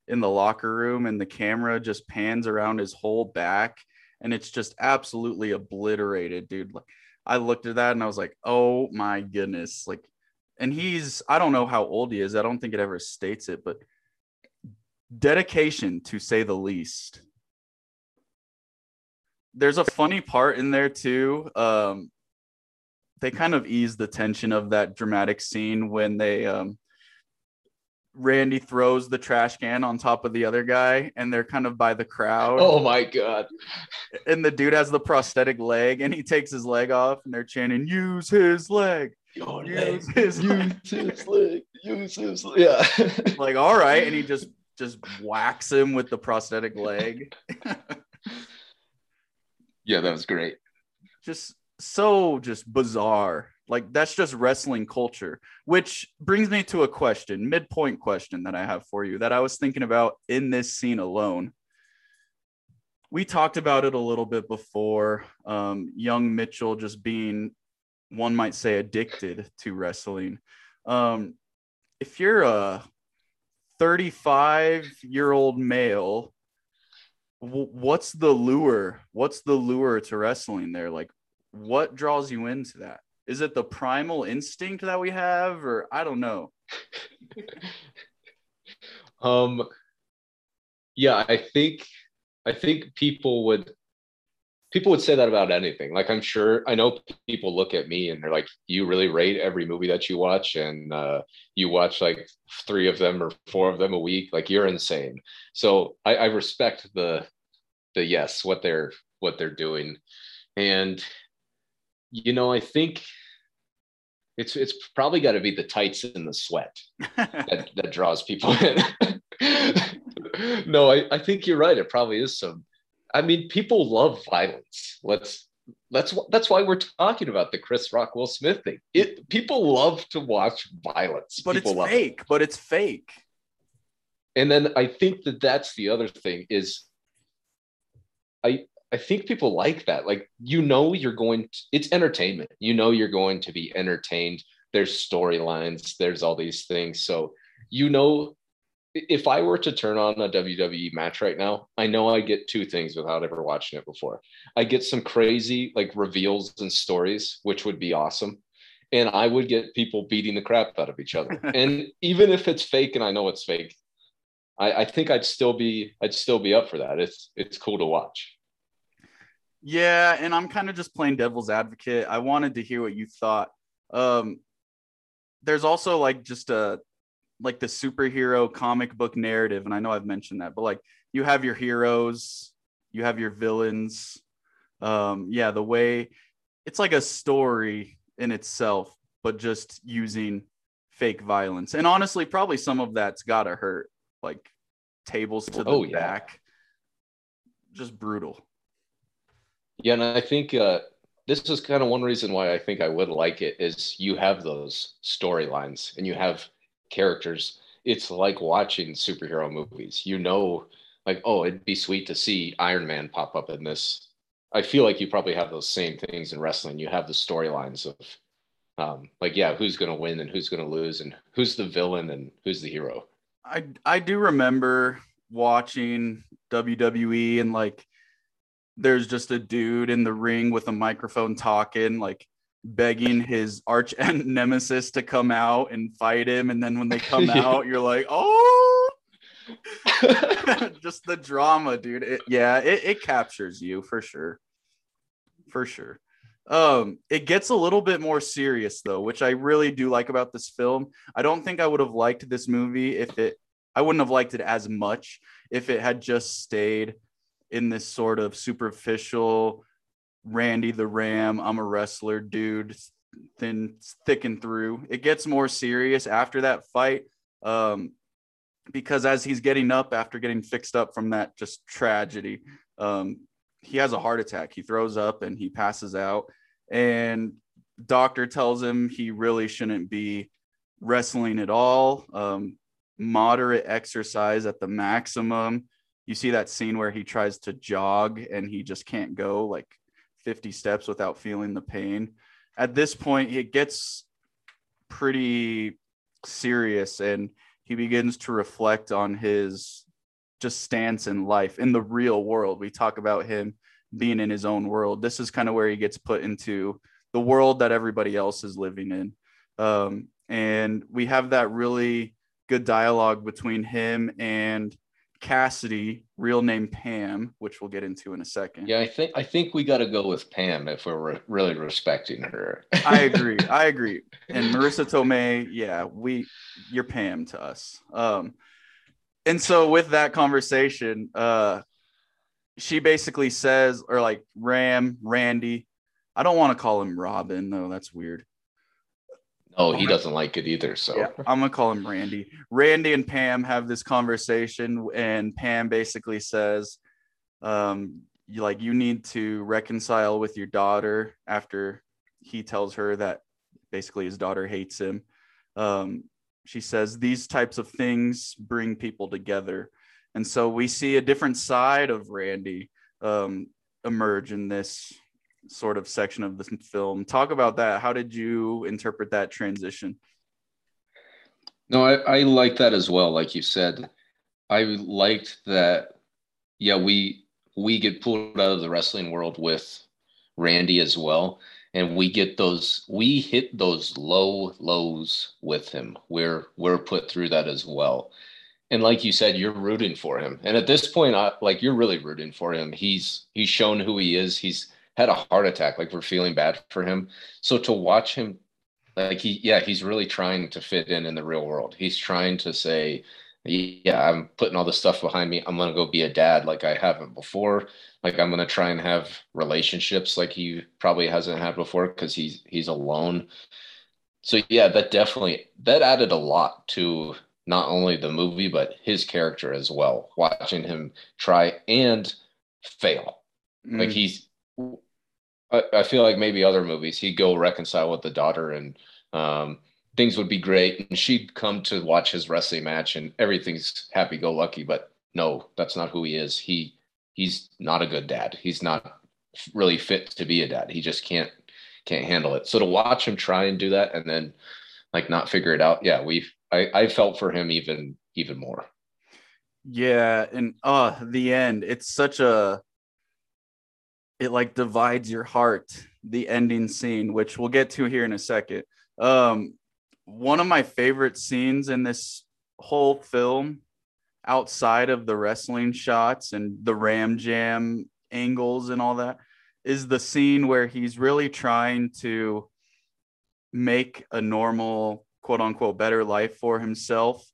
in the locker room and the camera just pans around his whole back and it's just absolutely obliterated, dude. Like I looked at that and I was like, "Oh my goodness." Like and he's I don't know how old he is. I don't think it ever states it, but dedication to say the least. There's a funny part in there too. Um they kind of ease the tension of that dramatic scene when they um Randy throws the trash can on top of the other guy and they're kind of by the crowd oh my god and the dude has the prosthetic leg and he takes his leg off and they're chanting use his leg Your use leg. his use leg his leg use his leg yeah like all right and he just just whacks him with the prosthetic leg. Yeah that was great. Just so just bizarre. Like that's just wrestling culture. Which brings me to a question midpoint question that i have for you that i was thinking about in this scene alone. We talked about it a little bit before um, young mitchell just being one might say addicted to wrestling. Um, if you're a 35 year old male w- what's the lure? What's the lure to wrestling there? Like what draws you into that? Is it the primal instinct that we have or i don't know? Um yeah i think i think people would people would say that about anything like i'm sure i know people look at me and they're like you really rate every movie that you watch and uh, you watch like three of them or four of them a week like you're insane so i, I respect the the yes what they're what they're doing and you know i think it's it's probably got to be the tights and the sweat that, that draws people in. no, I, I think you're right. It probably is some. I mean, people love violence. Let's that's that's why we're talking about the Chris Rock Will Smith thing. It people love to watch violence, but people it's fake. It. But it's fake. And then I think that that's the other thing is, I I think people like that. Like you know, you're going. To, it's entertainment. You know, you're going to be entertained. There's storylines. There's all these things. So you know if I were to turn on a WWE match right now, I know I get two things without ever watching it before. I get some crazy like reveals and stories, which would be awesome. And I would get people beating the crap out of each other. and even if it's fake and I know it's fake, I, I think I'd still be I'd still be up for that. It's it's cool to watch. Yeah, and I'm kind of just playing devil's advocate. I wanted to hear what you thought. Um, there's also like just a like the superhero comic book narrative and i know i've mentioned that but like you have your heroes you have your villains um yeah the way it's like a story in itself but just using fake violence. And honestly probably some of that's gotta hurt like tables to the oh, yeah. back. Just brutal. Yeah and i think uh this is kind of one reason why I think I would like it is you have those storylines and you have characters, it's like watching superhero movies. You know, like, oh, it'd be sweet to see Iron Man pop up in this. I feel like you probably have those same things in wrestling. You have the storylines of, um, like, yeah, who's going to win and who's going to lose, and who's the villain and who's the hero. I I do remember watching WWE and like there's just a dude in the ring with a microphone talking like begging his arch nemesis to come out and fight him and then when they come yeah. out you're like oh! Just the drama dude. It, yeah it, it captures you for sure. For sure. Um it gets a little bit more serious though which i really do like about this film. I don't think i would have liked this movie if it i wouldn't have liked it as much if it had just stayed in this sort of superficial Randy the Ram, I'm a wrestler, dude, thin, thick and through. It gets more serious after that fight. Um, because as he's getting up after getting fixed up from that just tragedy, um, he has a heart attack. He throws up and he passes out. And doctor tells him he really shouldn't be wrestling at all. Um, moderate exercise at the maximum. You see that scene where he tries to jog and he just can't go like 50 steps without feeling the pain. At this point, it gets pretty serious and he begins to reflect on his just stance in life in the real world. We talk about him being in his own world. This is kind of where he gets put into the world that everybody else is living in. Um, and we have that really good dialogue between him and Cassidy, real name Pam, which we'll get into in a second. Yeah, I think I think we got to go with Pam if we're re- really respecting her. I agree. I agree. And Marisa Tomei, yeah, we you're Pam to us. Um, and so with that conversation, uh, she basically says, or like Ram, Randy, I don't want to call him Robin though. That's weird. Oh, he doesn't like it either. So yeah, I'm gonna call him Randy. Randy and Pam have this conversation, and Pam basically says, um, you like you need to reconcile with your daughter after he tells her that basically his daughter hates him. Um, she says these types of things bring people together, and so we see a different side of Randy um, emerge in this sort of section of the film. Talk about that. How did you interpret that transition? No, I, I like that as well. Like you said, I liked that. Yeah, we we get pulled out of the wrestling world with Randy as well, and we get those. We hit those low lows with him. We're we're put through that as well. And like you said, you're rooting for him. And at this point, I, like you're really rooting for him. He's he's shown who he is. He's had a heart attack. Like we're feeling bad for him. So to watch him, like he, yeah, he's really trying to fit in in the real world. He's trying to say, yeah, I'm putting all this stuff behind me. I'm gonna go be a dad like I haven't before. Like I'm gonna try and have relationships like he probably hasn't had before because he's he's alone. So yeah, that definitely that added a lot to not only the movie but his character as well. Watching him try and fail, mm. like he's I, I feel like maybe other movies he'd go reconcile with the daughter and um, things would be great, and she'd come to watch his wrestling match, and everything's happy go lucky. But no, that's not who he is. He he's not a good dad. He's not really fit to be a dad. He just can't can't handle it. So to watch him try and do that and then like not figure it out, yeah, we I, I felt for him even even more. Yeah, and uh the end, it's such a it like divides your heart, the ending scene, which we'll get to here in a second. Um one of my favorite scenes in this whole film outside of the wrestling shots and the ram jam angles and all that is the scene where he's really trying to make a normal quote unquote better life for himself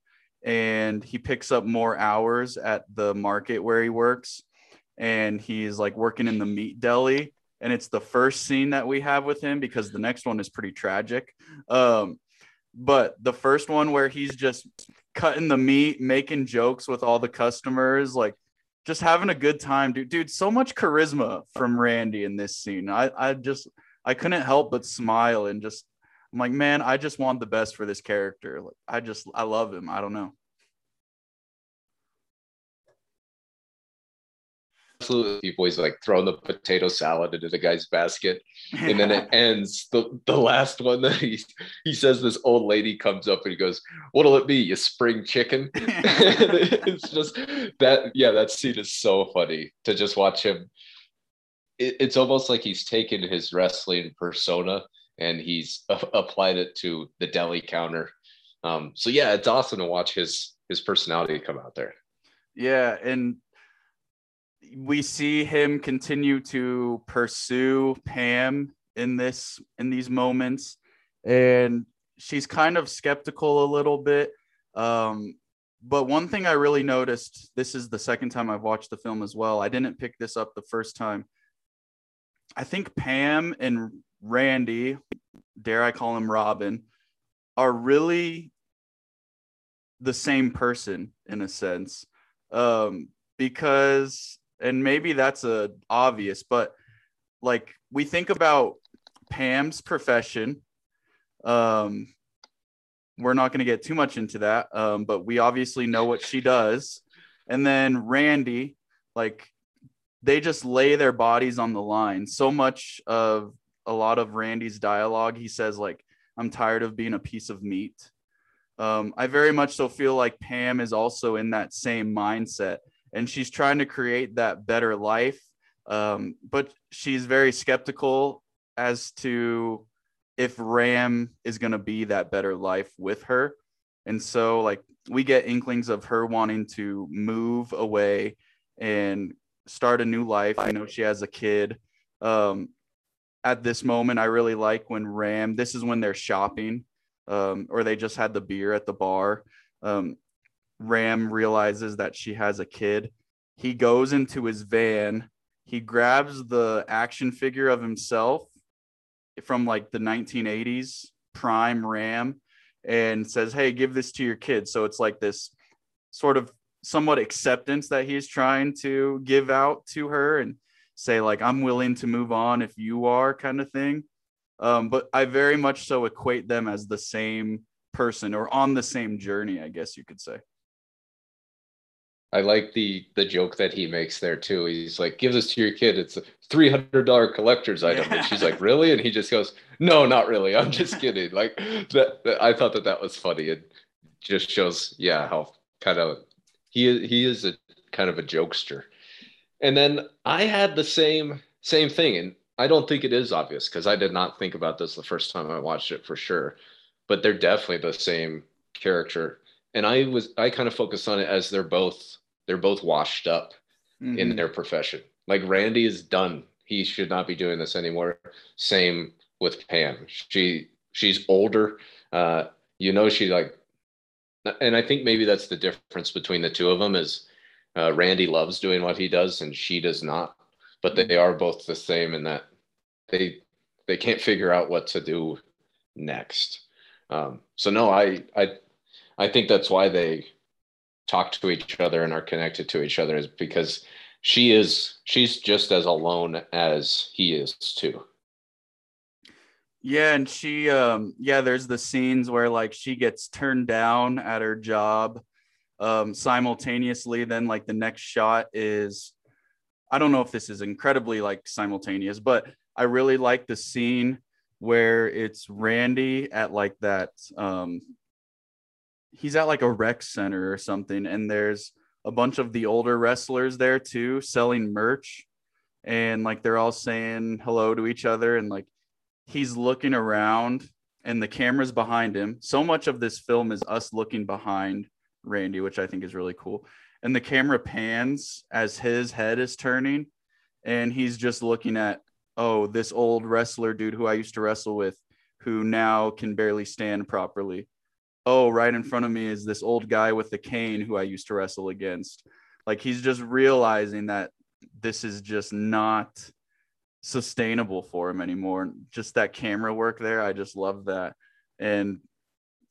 and he picks up more hours at the market where he works and he's like working in the meat deli and it's the first scene that we have with him because the next one is pretty tragic. Um, but the first one where he's just cutting the meat making jokes with all the customers like just having a good time. Dude dude so much charisma from randy in this scene. I i just i couldn't help but smile and just i'm like man i just want the best for this character. Like i just i love him. I don't know absolutely he's like throwing the potato salad into the guy's basket and then it ends. The, the last one that he he says this old lady comes up and he goes what'll it be you spring chicken? It's just that yeah that scene is so funny to just watch him. It, it's almost like he's taken his wrestling persona and he's a- applied it to the deli counter. Um, so yeah it's awesome to watch his his personality come out there. Yeah and we see him continue to pursue Pam in this in these moments, and she's kind of skeptical a little bit. Um, but one thing I really noticed this is the second time I've watched the film as well. I didn't pick this up the first time. I think Pam and Randy, dare I call him Robin, are really the same person in a sense. Um, because and maybe that's a obvious, but like we think about Pam's profession. Um, we're not going to get too much into that, um, but we obviously know what she does. And then Randy, like they just lay their bodies on the line. So much of a lot of Randy's dialogue, he says like, "I'm tired of being a piece of meat." Um, I very much so feel like Pam is also in that same mindset and she's trying to create that better life. Um, but she's very skeptical as to if Ram is going to be that better life with her. And so, like, we get inklings of her wanting to move away and start a new life. I know she has a kid. Um, at this moment, I really like when Ram, this is when they're shopping um, or they just had the beer at the bar. Um, Ram realizes that she has a kid. He goes into his van. He grabs the action figure of himself from like the 1980s prime Ram and says, Hey, give this to your kid. So it's like this sort of somewhat acceptance that he's trying to give out to her and say, like, I'm willing to move on if you are, kind of thing. Um, but I very much so equate them as the same person or on the same journey, I guess you could say. I like the the joke that he makes there too. He's like, "Give this to your kid. It's a three hundred dollar collector's item." Yeah. And she's like, "Really?" And he just goes, "No, not really. I'm just kidding." like that, that, I thought that that was funny. It just shows, yeah, how kind of he he is a kind of a jokester. And then I had the same same thing, and I don't think it is obvious because I did not think about this the first time I watched it for sure. But they're definitely the same character and I was I kind of focused on it as they're both they're both washed up mm-hmm. in their profession. Like Randy is done. He should not be doing this anymore. Same with Pam. She she's older. Uh, you know, she like, and I think maybe that's the difference between the two of them is uh, Randy loves doing what he does and she does not. But they are both the same in that they they can't figure out what to do next. Um, so no, I I I think that's why they talk to each other and are connected to each other is because she is she's just as alone as he is too. Yeah, and she um yeah, there's the scenes where like she gets turned down at her job um simultaneously then like the next shot is I don't know if this is incredibly like simultaneous, but I really like the scene where it's Randy at like that um he's at like a rec center or something and there's a bunch of the older wrestlers there too selling merch. And like they're all saying hello to each other and like he's looking around and the camera's behind him. So much of this film is us looking behind randy which i think is really cool. And the camera pans as his head is turning and he's just looking at oh this old wrestler dude who i used to wrestle with who now can barely stand properly oh right in front of me is this old guy with the cane who i used to wrestle against like he's just realizing that this is just not sustainable for him anymore just that camera work there i just love that and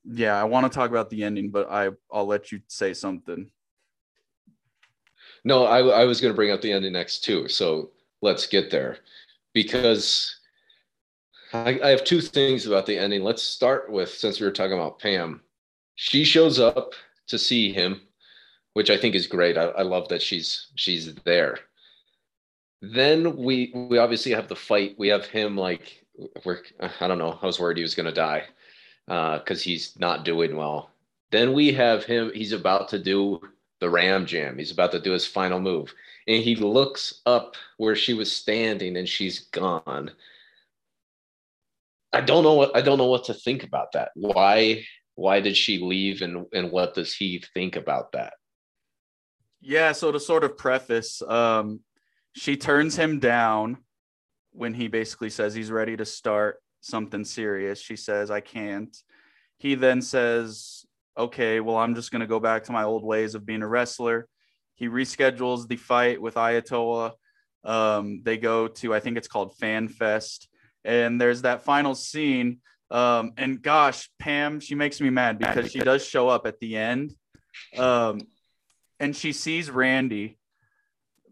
yeah i want to talk about the ending but i i'll let you say something no, I, I was going to bring up the ending next too. So let's get there because I, I have two things about the ending. Let's start with since we were talking about Pam. She shows up to see him, which I think is great. I, I love that she's she's there. Then we we obviously have the fight. We have him like we're I don't know. I was worried he was going to die because uh, he's not doing well. Then we have him. He's about to do the ram jam. He's about to do his final move. And he looks up where she was standing and she's gone. I don't know what I don't know what to think about that. Why why did she leave and and what does he think about that? Yeah, so to sort of preface, um, she turns him down when he basically says he's ready to start something serious. She says, I can't. He then says, okay, well, I'm just going to go back to my old ways of being a wrestler. He reschedules the fight with Ayatollah. Um, they go to, I think it's called Fan Fest. And there's that final scene. Um, and gosh, Pam, she makes me mad because she does show up at the end. Um, and she sees Randy,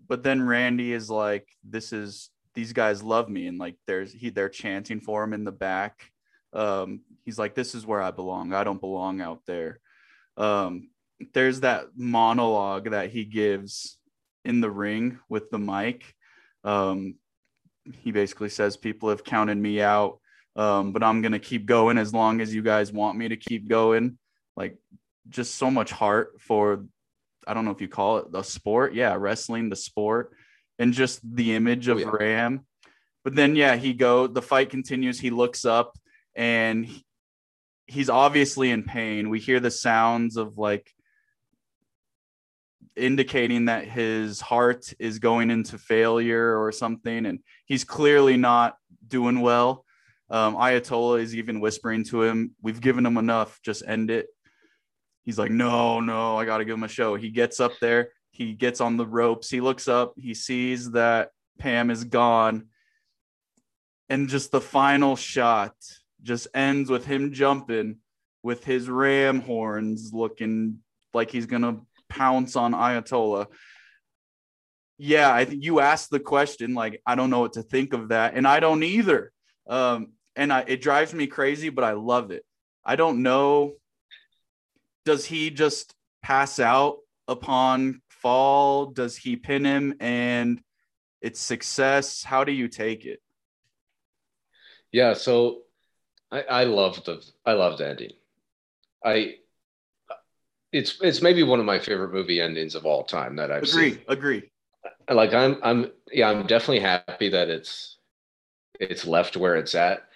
but then Randy is like, this is, these guys love me. And like, there's, he, they're chanting for him in the back um, he's like, this is where I belong. I don't belong out there. Um, there's that monologue that he gives in the ring with the mic. Um, he basically says, People have counted me out, um, but I'm going to keep going as long as you guys want me to keep going. Like, just so much heart for, I don't know if you call it the sport. Yeah, wrestling, the sport, and just the image of oh, yeah. Ram. But then, yeah, he go, the fight continues. He looks up and he's obviously in pain. We hear the sounds of like indicating that his heart is going into failure or something, and he's clearly not doing well. Um, Ayatollah is even whispering to him, We've given him enough, just end it. He's like, No, no, I got to give him a show. He gets up there, he gets on the ropes, he looks up, he sees that Pam is gone. And just the final shot just ends with him jumping with his ram horns looking like he's gonna pounce on Ayatollah. Yeah, I think you asked the question, like, I don't know what to think of that, and I don't either. Um, and I, it drives me crazy, but I love it. I don't know. Does he just pass out upon fall? Does he pin him and it's success? How do you take it? Yeah, so I, I love the I loved the ending. I it's it's maybe one of my favorite movie endings of all time that I've agree, seen. Agree. Like I'm I'm yeah, I'm definitely happy that it's it's left where it's at.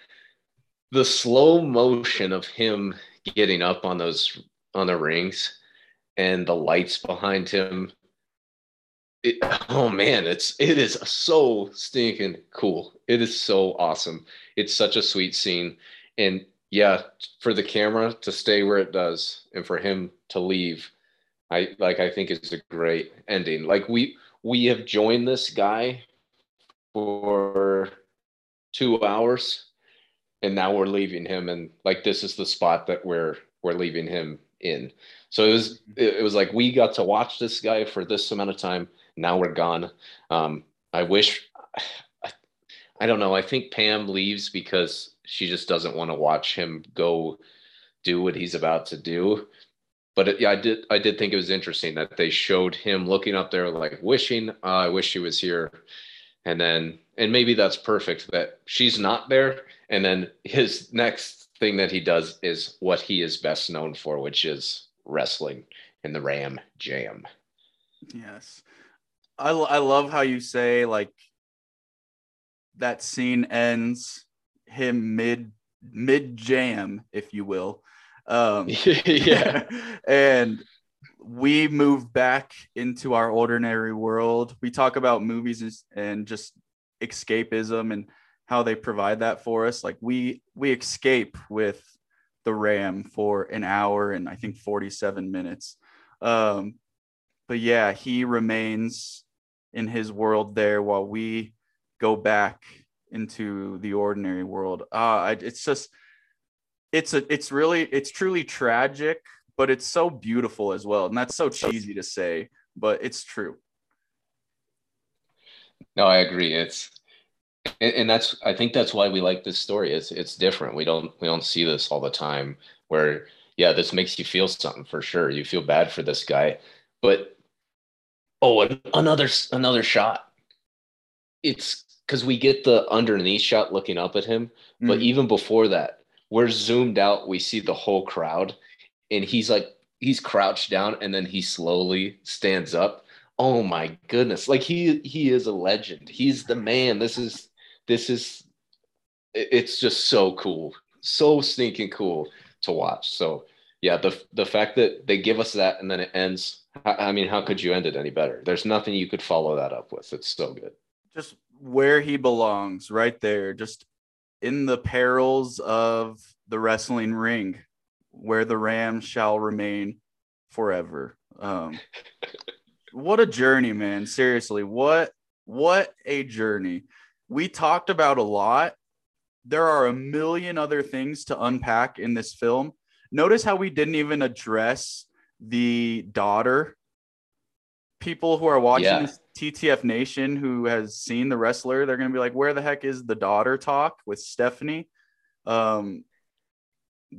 The slow motion of him getting up on those on the rings and the lights behind him. It, oh man, it's it is so stinking cool. It is so awesome. It's such a sweet scene and yeah, for the camera to stay where it does and for him to leave, I like I think is a great ending. Like we we have joined this guy for two hours and now we're leaving him and like this is the spot that we're we're leaving him in so it was it was like we got to watch this guy for this amount of time now we're gone. Um, I wish, I, I don't know. I think Pam leaves because she just doesn't want to watch him go do what he's about to do. But it, yeah, I did. I did think it was interesting that they showed him looking up there, like wishing, uh, "I wish he was here," and then, and maybe that's perfect that she's not there. And then his next thing that he does is what he is best known for, which is wrestling in the Ram Jam. Yes. I, I love how you say like that scene ends him mid mid jam if you will um yeah and we move back into our ordinary world. We talk about movies and just escapism and how they provide that for us. Like we we escape with the ram for an hour and i think 47 minutes. Um but yeah he remains in his world there while we go back into the ordinary world. Uh, it's just, it's a, it's really, it's truly tragic, but it's so beautiful as well. And that's so cheesy to say, but it's true. No, I agree. It's, and that's, I think that's why we like this story. It's, it's different. We don't, we don't see this all the time where, yeah, this makes you feel something for sure. You feel bad for this guy, but oh, another, another shot. It's because we get the underneath shot looking up at him, mm. but even before that, we're zoomed out. We see the whole crowd, and he's like he's crouched down, and then he slowly stands up. Oh my goodness! Like he he is a legend. He's the man. This is this is it's just so cool, so stinking cool to watch. So yeah, the the fact that they give us that and then it ends. I mean, how could you end it any better? There's nothing you could follow that up with. It's so good. Just where he belongs, right there, just in the perils of the wrestling ring, where the Ram shall remain forever. Um, what a journey, man! Seriously, what what a journey. We talked about a lot. There are a million other things to unpack in this film. Notice how we didn't even address the daughter people who are watching yeah. TTF Nation who has seen the wrestler, they're going to be like, where the heck is the daughter talk with Stephanie? Um,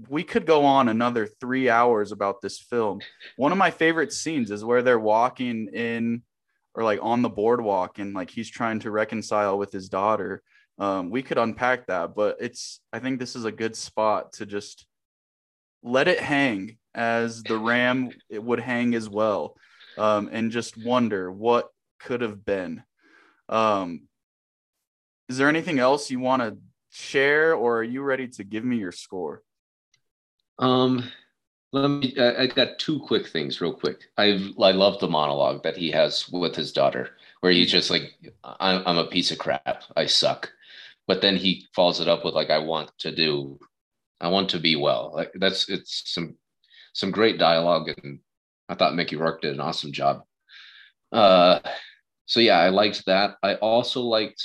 we could go on another three hours about this film. One of my favorite scenes is where they're walking in or like on the boardwalk and like he's trying to reconcile with his daughter. Um, we could unpack that, but it's, I think this is a good spot to just let it hang as the Ram it would hang as well um, and just wonder what could have been. Um, is there anything else you want to share, or are you ready to give me your score? Um, let me. I, I got two quick things, real quick. I I love the monologue that he has with his daughter, where he's just like, "I'm I'm a piece of crap. I suck," but then he follows it up with like, "I want to do, I want to be well." Like that's it's some some great dialogue and I thought Mickey Rourke did an awesome job. Uh, so yeah, I liked that. I also liked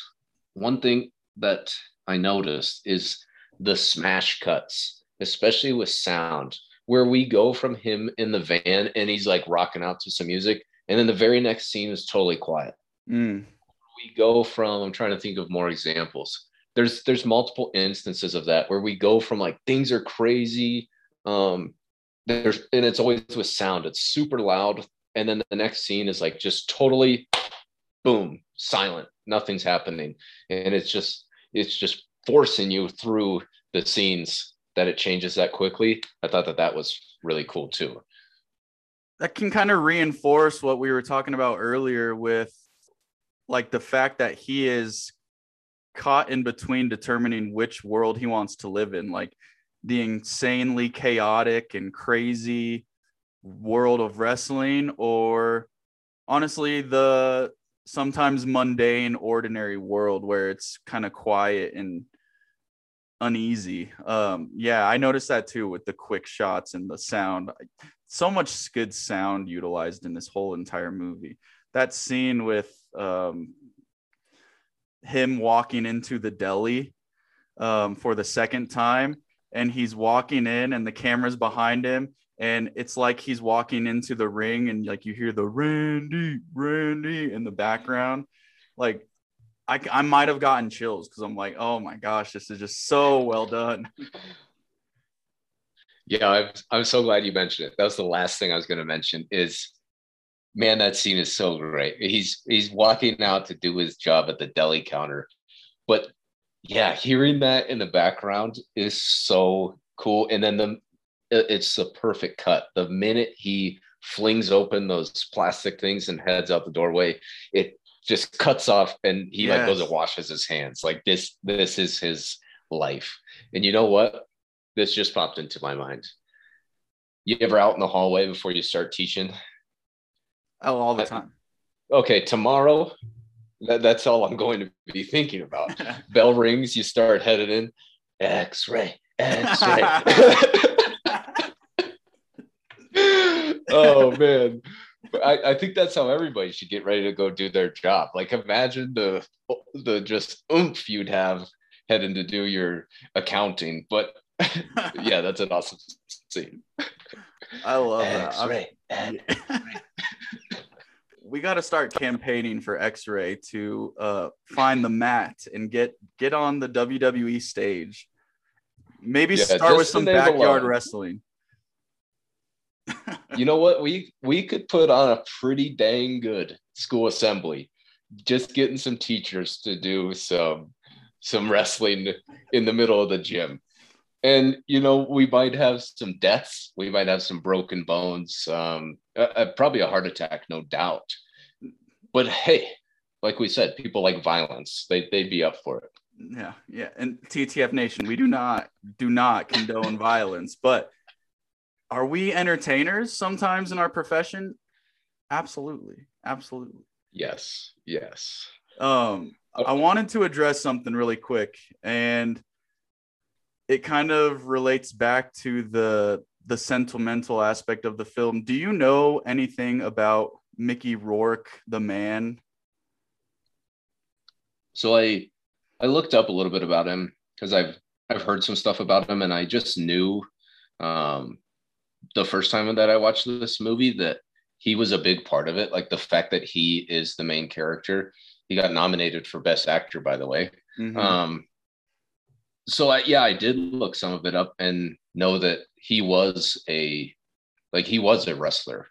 one thing that I noticed is the smash cuts, especially with sound, where we go from him in the van and he's like rocking out to some music, and then the very next scene is totally quiet. Mm. We go from I'm trying to think of more examples. There's there's multiple instances of that where we go from like things are crazy, um, there's and it's always with sound it's super loud and then the next scene is like just totally boom silent nothing's happening and it's just it's just forcing you through the scenes that it changes that quickly i thought that that was really cool too. That can kind of reinforce what we were talking about earlier with like the fact that he is caught in between determining which world he wants to live in like the insanely chaotic and crazy world of wrestling or honestly the sometimes mundane ordinary world where it's kind of quiet and uneasy. Um yeah i noticed that too with the quick shots and the sound. So much good sound utilized in this whole entire movie. That scene with um him walking into the deli um for the second time and he's walking in and the camera's behind him and it's like he's walking into the ring and like you hear the Randy, Randy in the background. Like I, I might have gotten chills because I'm like, oh my gosh, this is just so well done. Yeah, I'm, I'm so glad you mentioned it. That was the last thing I was going to mention is man, that scene is so great. He's he's walking out to do his job at the deli counter. But yeah, hearing that in the background is so cool. And then the it's the perfect cut. The minute he flings open those plastic things and heads out the doorway, it just cuts off and he yes. like goes and washes his hands. Like this, this is his life. And you know what? This just popped into my mind. You ever out in the hallway before you start teaching? Oh, all the time. Okay, tomorrow, that, that's all I'm going to be thinking about. Bell rings, you start headed in. X-ray, X-ray. oh man. I, I think that's how everybody should get ready to go do their job. Like imagine the the just oomph you'd have heading to do your accounting. But yeah, that's an awesome scene. I love X-ray. that. we got to start campaigning for X-Ray to uh, find the mat and get get on the WWE stage. Maybe yeah, start with some backyard wrestling you know what? We we could put on a pretty dang good school assembly. Just getting some teachers to do some some wrestling in the middle of the gym. And you know, we might have some deaths, we might have some broken bones, um, uh, probably a heart attack, no doubt. But hey, like we said, people like violence. They they'd be up for it. Yeah, yeah. And TTF Nation, we do not do not condone violence, but are we entertainers sometimes in our profession? Absolutely. Absolutely. Yes. Yes. Um, I wanted to address something really quick and it kind of relates back to the the sentimental aspect of the film. Do you know anything about Mickey Rourke, the man? So I I looked up a little bit about him because I've I've heard some stuff about him and I just knew um, the first time that I watched this movie that he was a big part of it. Like the fact that he is the main character. He got nominated for Best Actor, by the way. Mm-hmm. Um, so I, yeah, I did look some of it up and know that he was a like he was a wrestler,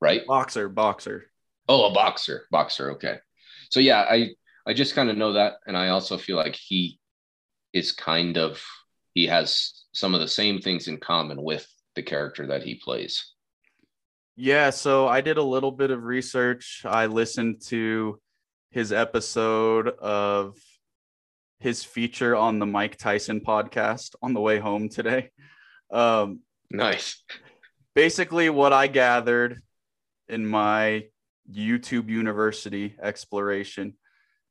right? Boxer, boxer. Oh, a boxer, boxer. Okay. So yeah, I I just kind of know that, and I also feel like he is kind of he has some of the same things in common with the character that he plays? Yeah, so I did a little bit of research. I listened to his episode of his feature on the Mike Tyson podcast on the way home today. Um, nice. Basically, what I gathered in my YouTube University exploration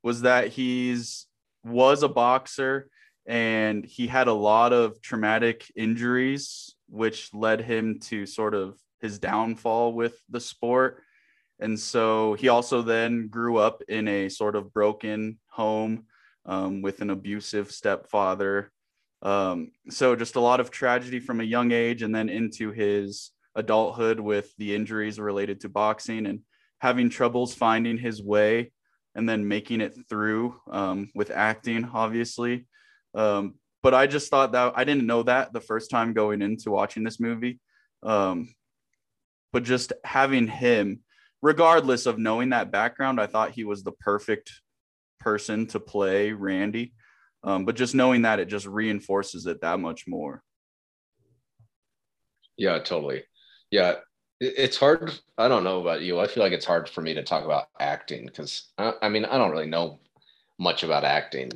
was that he's was a boxer and he had a lot of traumatic injuries which led him to sort of his downfall with the sport. And so he also then grew up in a sort of broken home um, with an abusive stepfather. Um, so just a lot of tragedy from a young age and then into his adulthood with the injuries related to boxing and having troubles finding his way and then making it through um, with acting, obviously. Um, but I just thought that I didn't know that the first time going into watching this movie. Um, but just having him, regardless of knowing that background, I thought he was the perfect person to play Randy. Um, but just knowing that, it just reinforces it that much more. Yeah, totally. Yeah, it's hard. I don't know about you. I feel like it's hard for me to talk about acting because I, I mean, I don't really know much about acting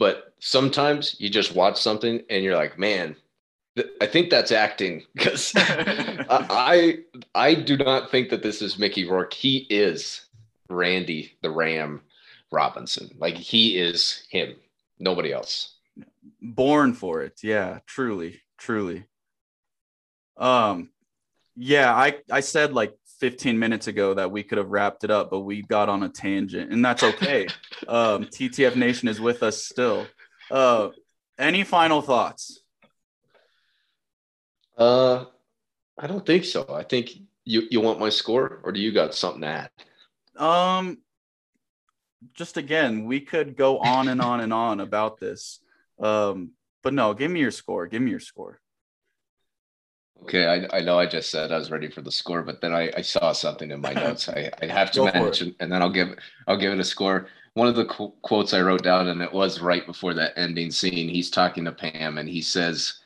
but sometimes you just watch something and you're like, man, th- I think that's acting because I, I do not think that this is Mickey Rourke. He is Randy the Ram Robinson. Like he is him, nobody else. Born for it. Yeah, truly, truly. Um, yeah, I I said like 15 minutes ago that we could have wrapped it up, but we got on a tangent, and that's okay. um, TTF Nation is with us still. Uh, any final thoughts? Uh, I don't think so. I think you you want my score, or do you got something to add? Um, just again, we could go on and on and on about this. Um, but no, give me your score. Give me your score. Okay, I, I know I just said I was ready for the score, but then I, I saw something in my notes I, I have to mention, and then I'll give I'll give it a score. One of the qu- quotes I wrote down, and it was right before that ending scene. He's talking to Pam, and he says,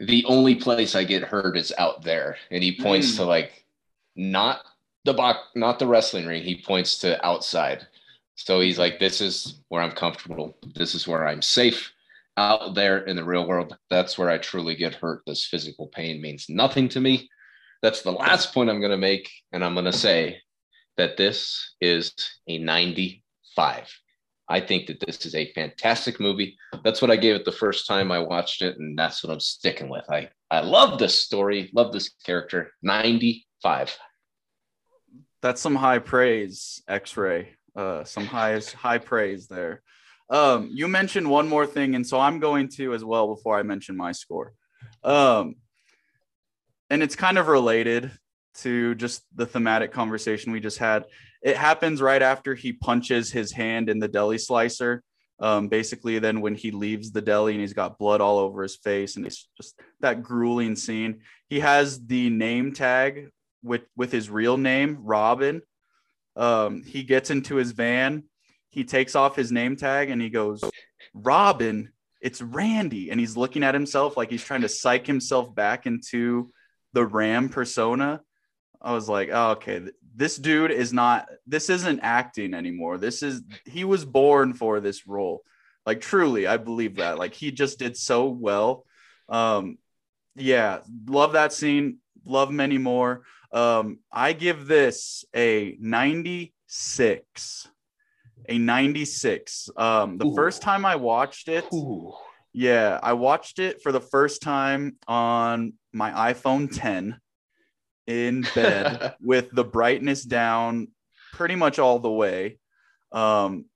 "The only place I get hurt is out there," and he points mm. to like not the box, not the wrestling ring. He points to outside. So he's like, "This is where I'm comfortable. This is where I'm safe." Out there in the real world, that's where I truly get hurt. This physical pain means nothing to me. That's the last point I'm going to make. And I'm going to say that this is a 95. I think that this is a fantastic movie. That's what I gave it the first time I watched it. And that's what I'm sticking with. I, I love this story, love this character. 95. That's some high praise, X ray. Uh, some high, high praise there. Um, you mentioned one more thing, and so I'm going to as well before I mention my score. Um, and it's kind of related to just the thematic conversation we just had. It happens right after he punches his hand in the deli slicer. Um, basically, then when he leaves the deli and he's got blood all over his face, and it's just that grueling scene. He has the name tag with with his real name, Robin. Um, he gets into his van he takes off his name tag and he goes, Robin, it's Randy. And he's looking at himself like he's trying to psych himself back into the Ram persona. I was like, oh, okay, this dude is not, this isn't acting anymore. This is, he was born for this role. Like, truly, I believe that. Like, he just did so well. Um, yeah, love that scene. Love many more. Um, I give this a 96 a 96. Um, the Ooh. first time I watched it, Ooh. yeah, I watched it for the first time on my iPhone 10 in bed with the brightness down pretty much all the way. Um,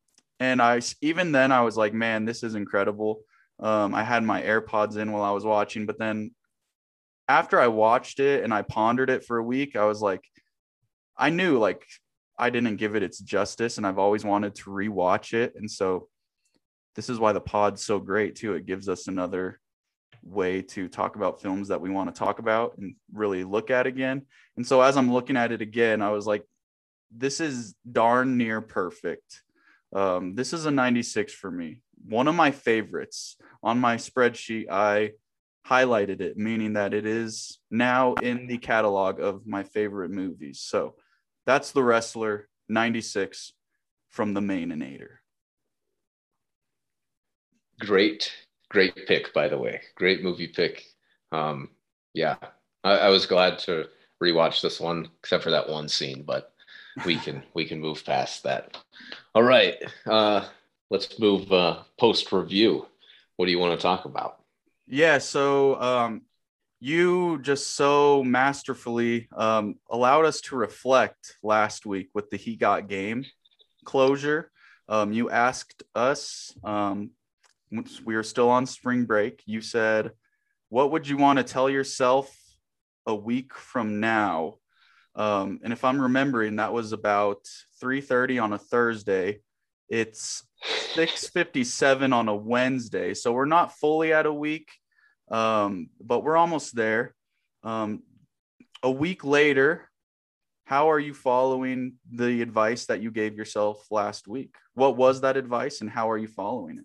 and I even then I was like, man, this is incredible. Um, I had my AirPods in while I was watching, but then after I watched it and I pondered it for a week, I was like, I knew like I didn't give it its justice, and I've always wanted to rewatch it. And so, this is why the pod's so great too. It gives us another way to talk about films that we want to talk about and really look at again. And so, as I'm looking at it again, I was like, this is darn near perfect. Um, this is a 96 for me. One of my favorites on my spreadsheet. I highlighted it, meaning that it is now in the catalog of my favorite movies. So that's the wrestler 96 from the Maininator. Great, great pick, by the way. Great movie pick. Um, yeah, I, I was glad to rewatch this one, except for that one scene, but we can we can move past that. All right, uh, let's move uh, post review. What do you want to talk about? Yeah, so um, you just so masterfully um, allowed us to reflect last week with the He Got Game closure. Um, you asked us, um, we were still on spring break, you said, What would you want to tell yourself a week from now? Um, and if I'm remembering, that was about 3:30 on a Thursday. It's 6:57 on a Wednesday, so we're not fully at a week um, but we're almost there. Um, a week later, how are you following the advice that you gave yourself last week? What was that advice and how are you following it?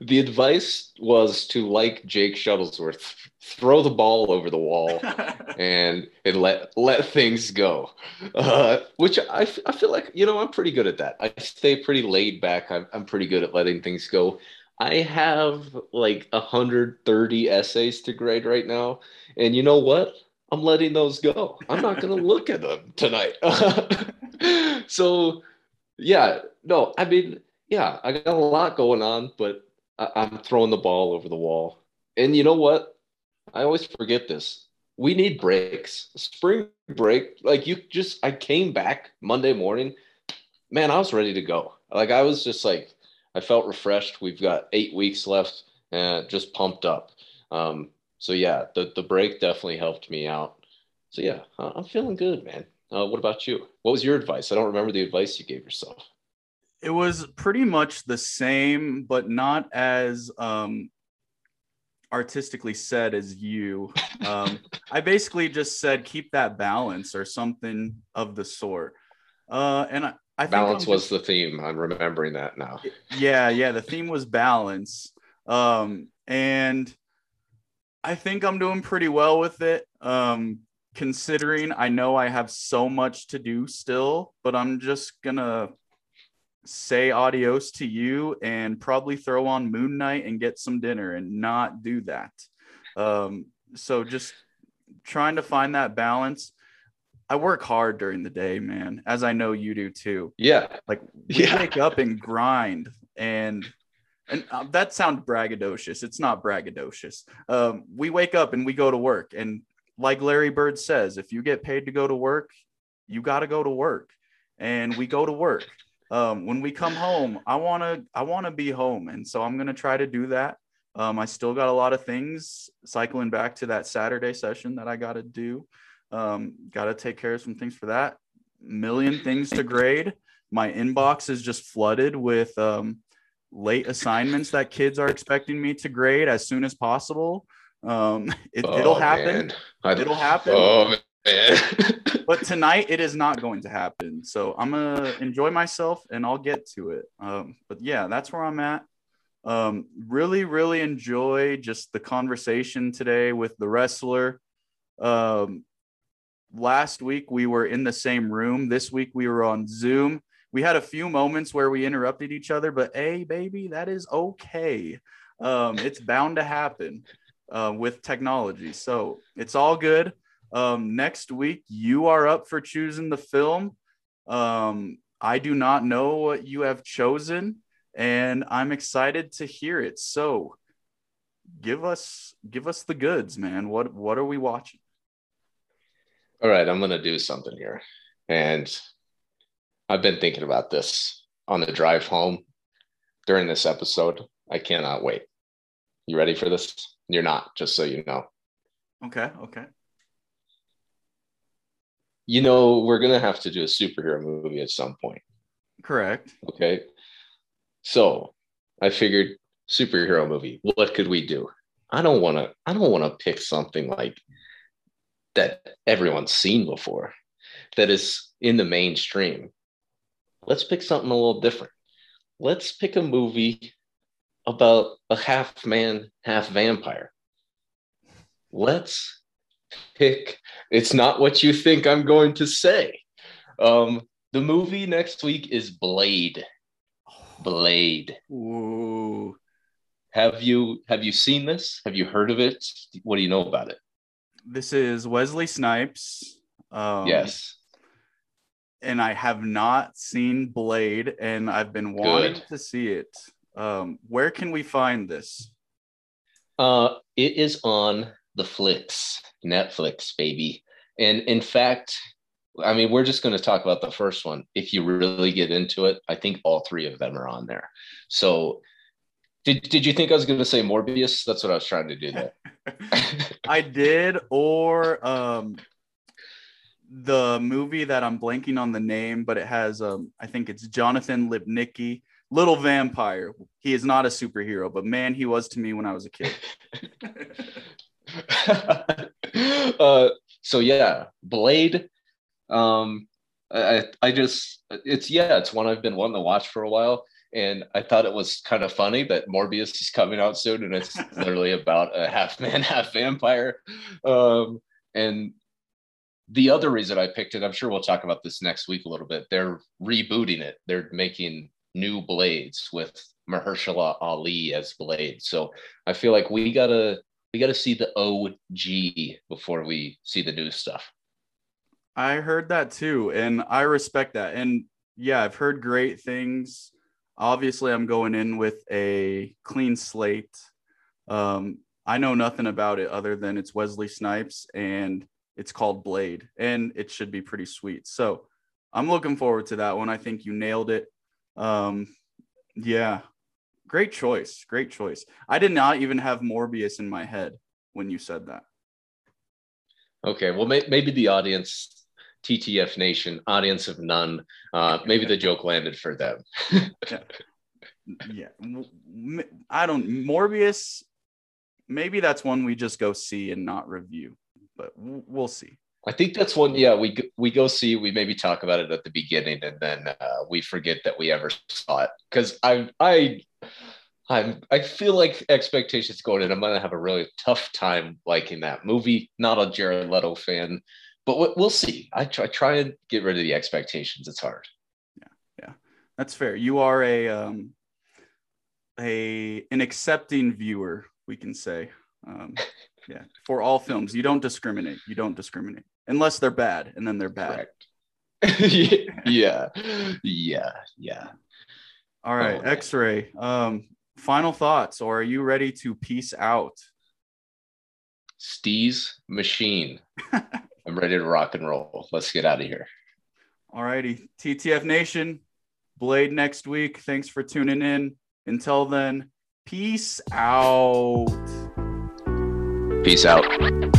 The advice was to, like Jake Shuttlesworth, throw the ball over the wall and and let let things go. Uh, which I, I feel like you know I'm pretty good at that. I stay pretty laid back. I'm I'm pretty good at letting things go. I have like 130 essays to grade right now. And you know what? I'm letting those go. I'm not going to look at them tonight. so, yeah, no, I mean, yeah, I got a lot going on, but I- I'm throwing the ball over the wall. And you know what? I always forget this. We need breaks. Spring break, like you just, I came back Monday morning. Man, I was ready to go. Like, I was just like, I felt refreshed. We've got eight weeks left and just pumped up. Um, so yeah, the the break definitely helped me out. So yeah, I'm feeling good, man. Uh, what about you? What was your advice? I don't remember the advice you gave yourself. It was pretty much the same, but not as um, artistically said as you. Um, I basically just said keep that balance or something of the sort. Uh, and I, I balance was the theme. I'm remembering that now. Yeah, yeah. The theme was balance. Um, and I think I'm doing pretty well with it. Um, considering I know I have so much to do still, but I'm just gonna say adios to you and probably throw on Moon Knight and get some dinner and not do that. Um, so just trying to find that balance. I work hard during the day, man, as I know you do too. Yeah. Like we Yeah. wake up and grind and and uh, that sounds braggadocious. It's not braggadocious. Um, we wake up and we go to work and like Larry Bird says, if you get paid to go to work, you got to go to work. And we go to work. Um, when we come home, I want to I want to be home and so I'm going to try to do that. Um, I still got a lot of things cycling back to that Saturday session that I got to do. Um, got to take care of some things for that. Million things to grade. My inbox is just flooded with um, late assignments that kids are expecting me to grade as soon as possible. Um, it, Oh, it'll happen. It'll happen. Oh man. but tonight it is not going to happen. So I'm gonna enjoy myself and I'll get to it. Um, but yeah, that's where I'm at. Um, really, really enjoy just the conversation today with the wrestler. Um, last week we were in the same room. This week we were on Zoom. We had a few moments where we interrupted each other, but hey, baby, that is okay. Um, it's bound to happen uh, with technology. So it's all good. Um, next week, you are up for choosing the film. Um, I do not know what you have chosen, and I'm excited to hear it. So give us give us the goods, man. What what are we watching? All right, I'm gonna do something here. And I've been thinking about this on the drive home during this episode. I cannot wait. You ready for this? You're not, just so you know. Okay, okay. You know, we're gonna have to do a superhero movie at some point. Correct. Okay. So I figured superhero movie. What could we do? I don't want to. I don't want to pick something like that everyone's seen before, that is in the mainstream. Let's pick something a little different. Let's pick a movie about a half man, half vampire. Let's pick. It's not what you think I'm going to say. Um, the movie next week is Blade. Blade. Ooh. Have you have you seen this? Have you heard of it? What do you know about it? This is Wesley Snipes. Um, yes. and I have not seen Blade, and I've been wanting Good. to see it. Um, where can we find this? Uh, it is on the flicks, Netflix, baby. And in fact, I mean, we're just going to talk about the first one. If you really get into it, I think all three of them are on there. So, did, did you think I was going to say Morbius? That's what I was trying to do there. I did, or um, the movie that I'm blanking on the name, but it has um, I think it's Jonathan Lipnicki, Little Vampire. He is not a superhero, but man, he was to me when I was a kid. uh, so yeah, Blade. Um, I I just it's yeah, it's one I've been wanting to watch for a while, and I thought it was kind of funny that Morbius is coming out soon, and it's literally about a half man, half vampire. Um, and the other reason I picked it, I'm sure we'll talk about this next week a little bit. They're rebooting it. They're making new Blades with Mahershala Ali as Blade. So I feel like we gotta we gotta see the OG before we see the new stuff. I heard that too, and I respect that. And yeah, I've heard great things. Obviously, I'm going in with a clean slate. Um, I know nothing about it other than it's Wesley Snipes and it's called Blade, and it should be pretty sweet. So I'm looking forward to that one. I think you nailed it. Um, yeah, great choice. Great choice. I did not even have Morbius in my head. when you said that. Okay, well, may- maybe the audience, TTF Nation, audience of none, uh, maybe the joke landed for them. yeah, I don't. Morbius, maybe that's one we just go see and not review, but we'll see. I think that's one. Yeah, we we go see. We maybe talk about it at the beginning, and then uh, we forget that we ever saw it. Because I I I'm I feel like expectations going in. I'm gonna have a really tough time liking that movie. Not a Jared Leto fan, but we'll see. I try try and get rid of the expectations. It's hard. Yeah, yeah, that's fair. You are a um a an accepting viewer, we can say. Um, yeah, for all films, you don't discriminate. You don't discriminate unless they're bad, and then they're bad. yeah, yeah, yeah. All right, oh, X-ray. Um, final thoughts, or are you ready to peace out? Steez machine. I'm ready to rock and roll. Let's get out of here. All righty. TTF Nation, Blade next week. Thanks for tuning in. Until then, peace out. Peace out.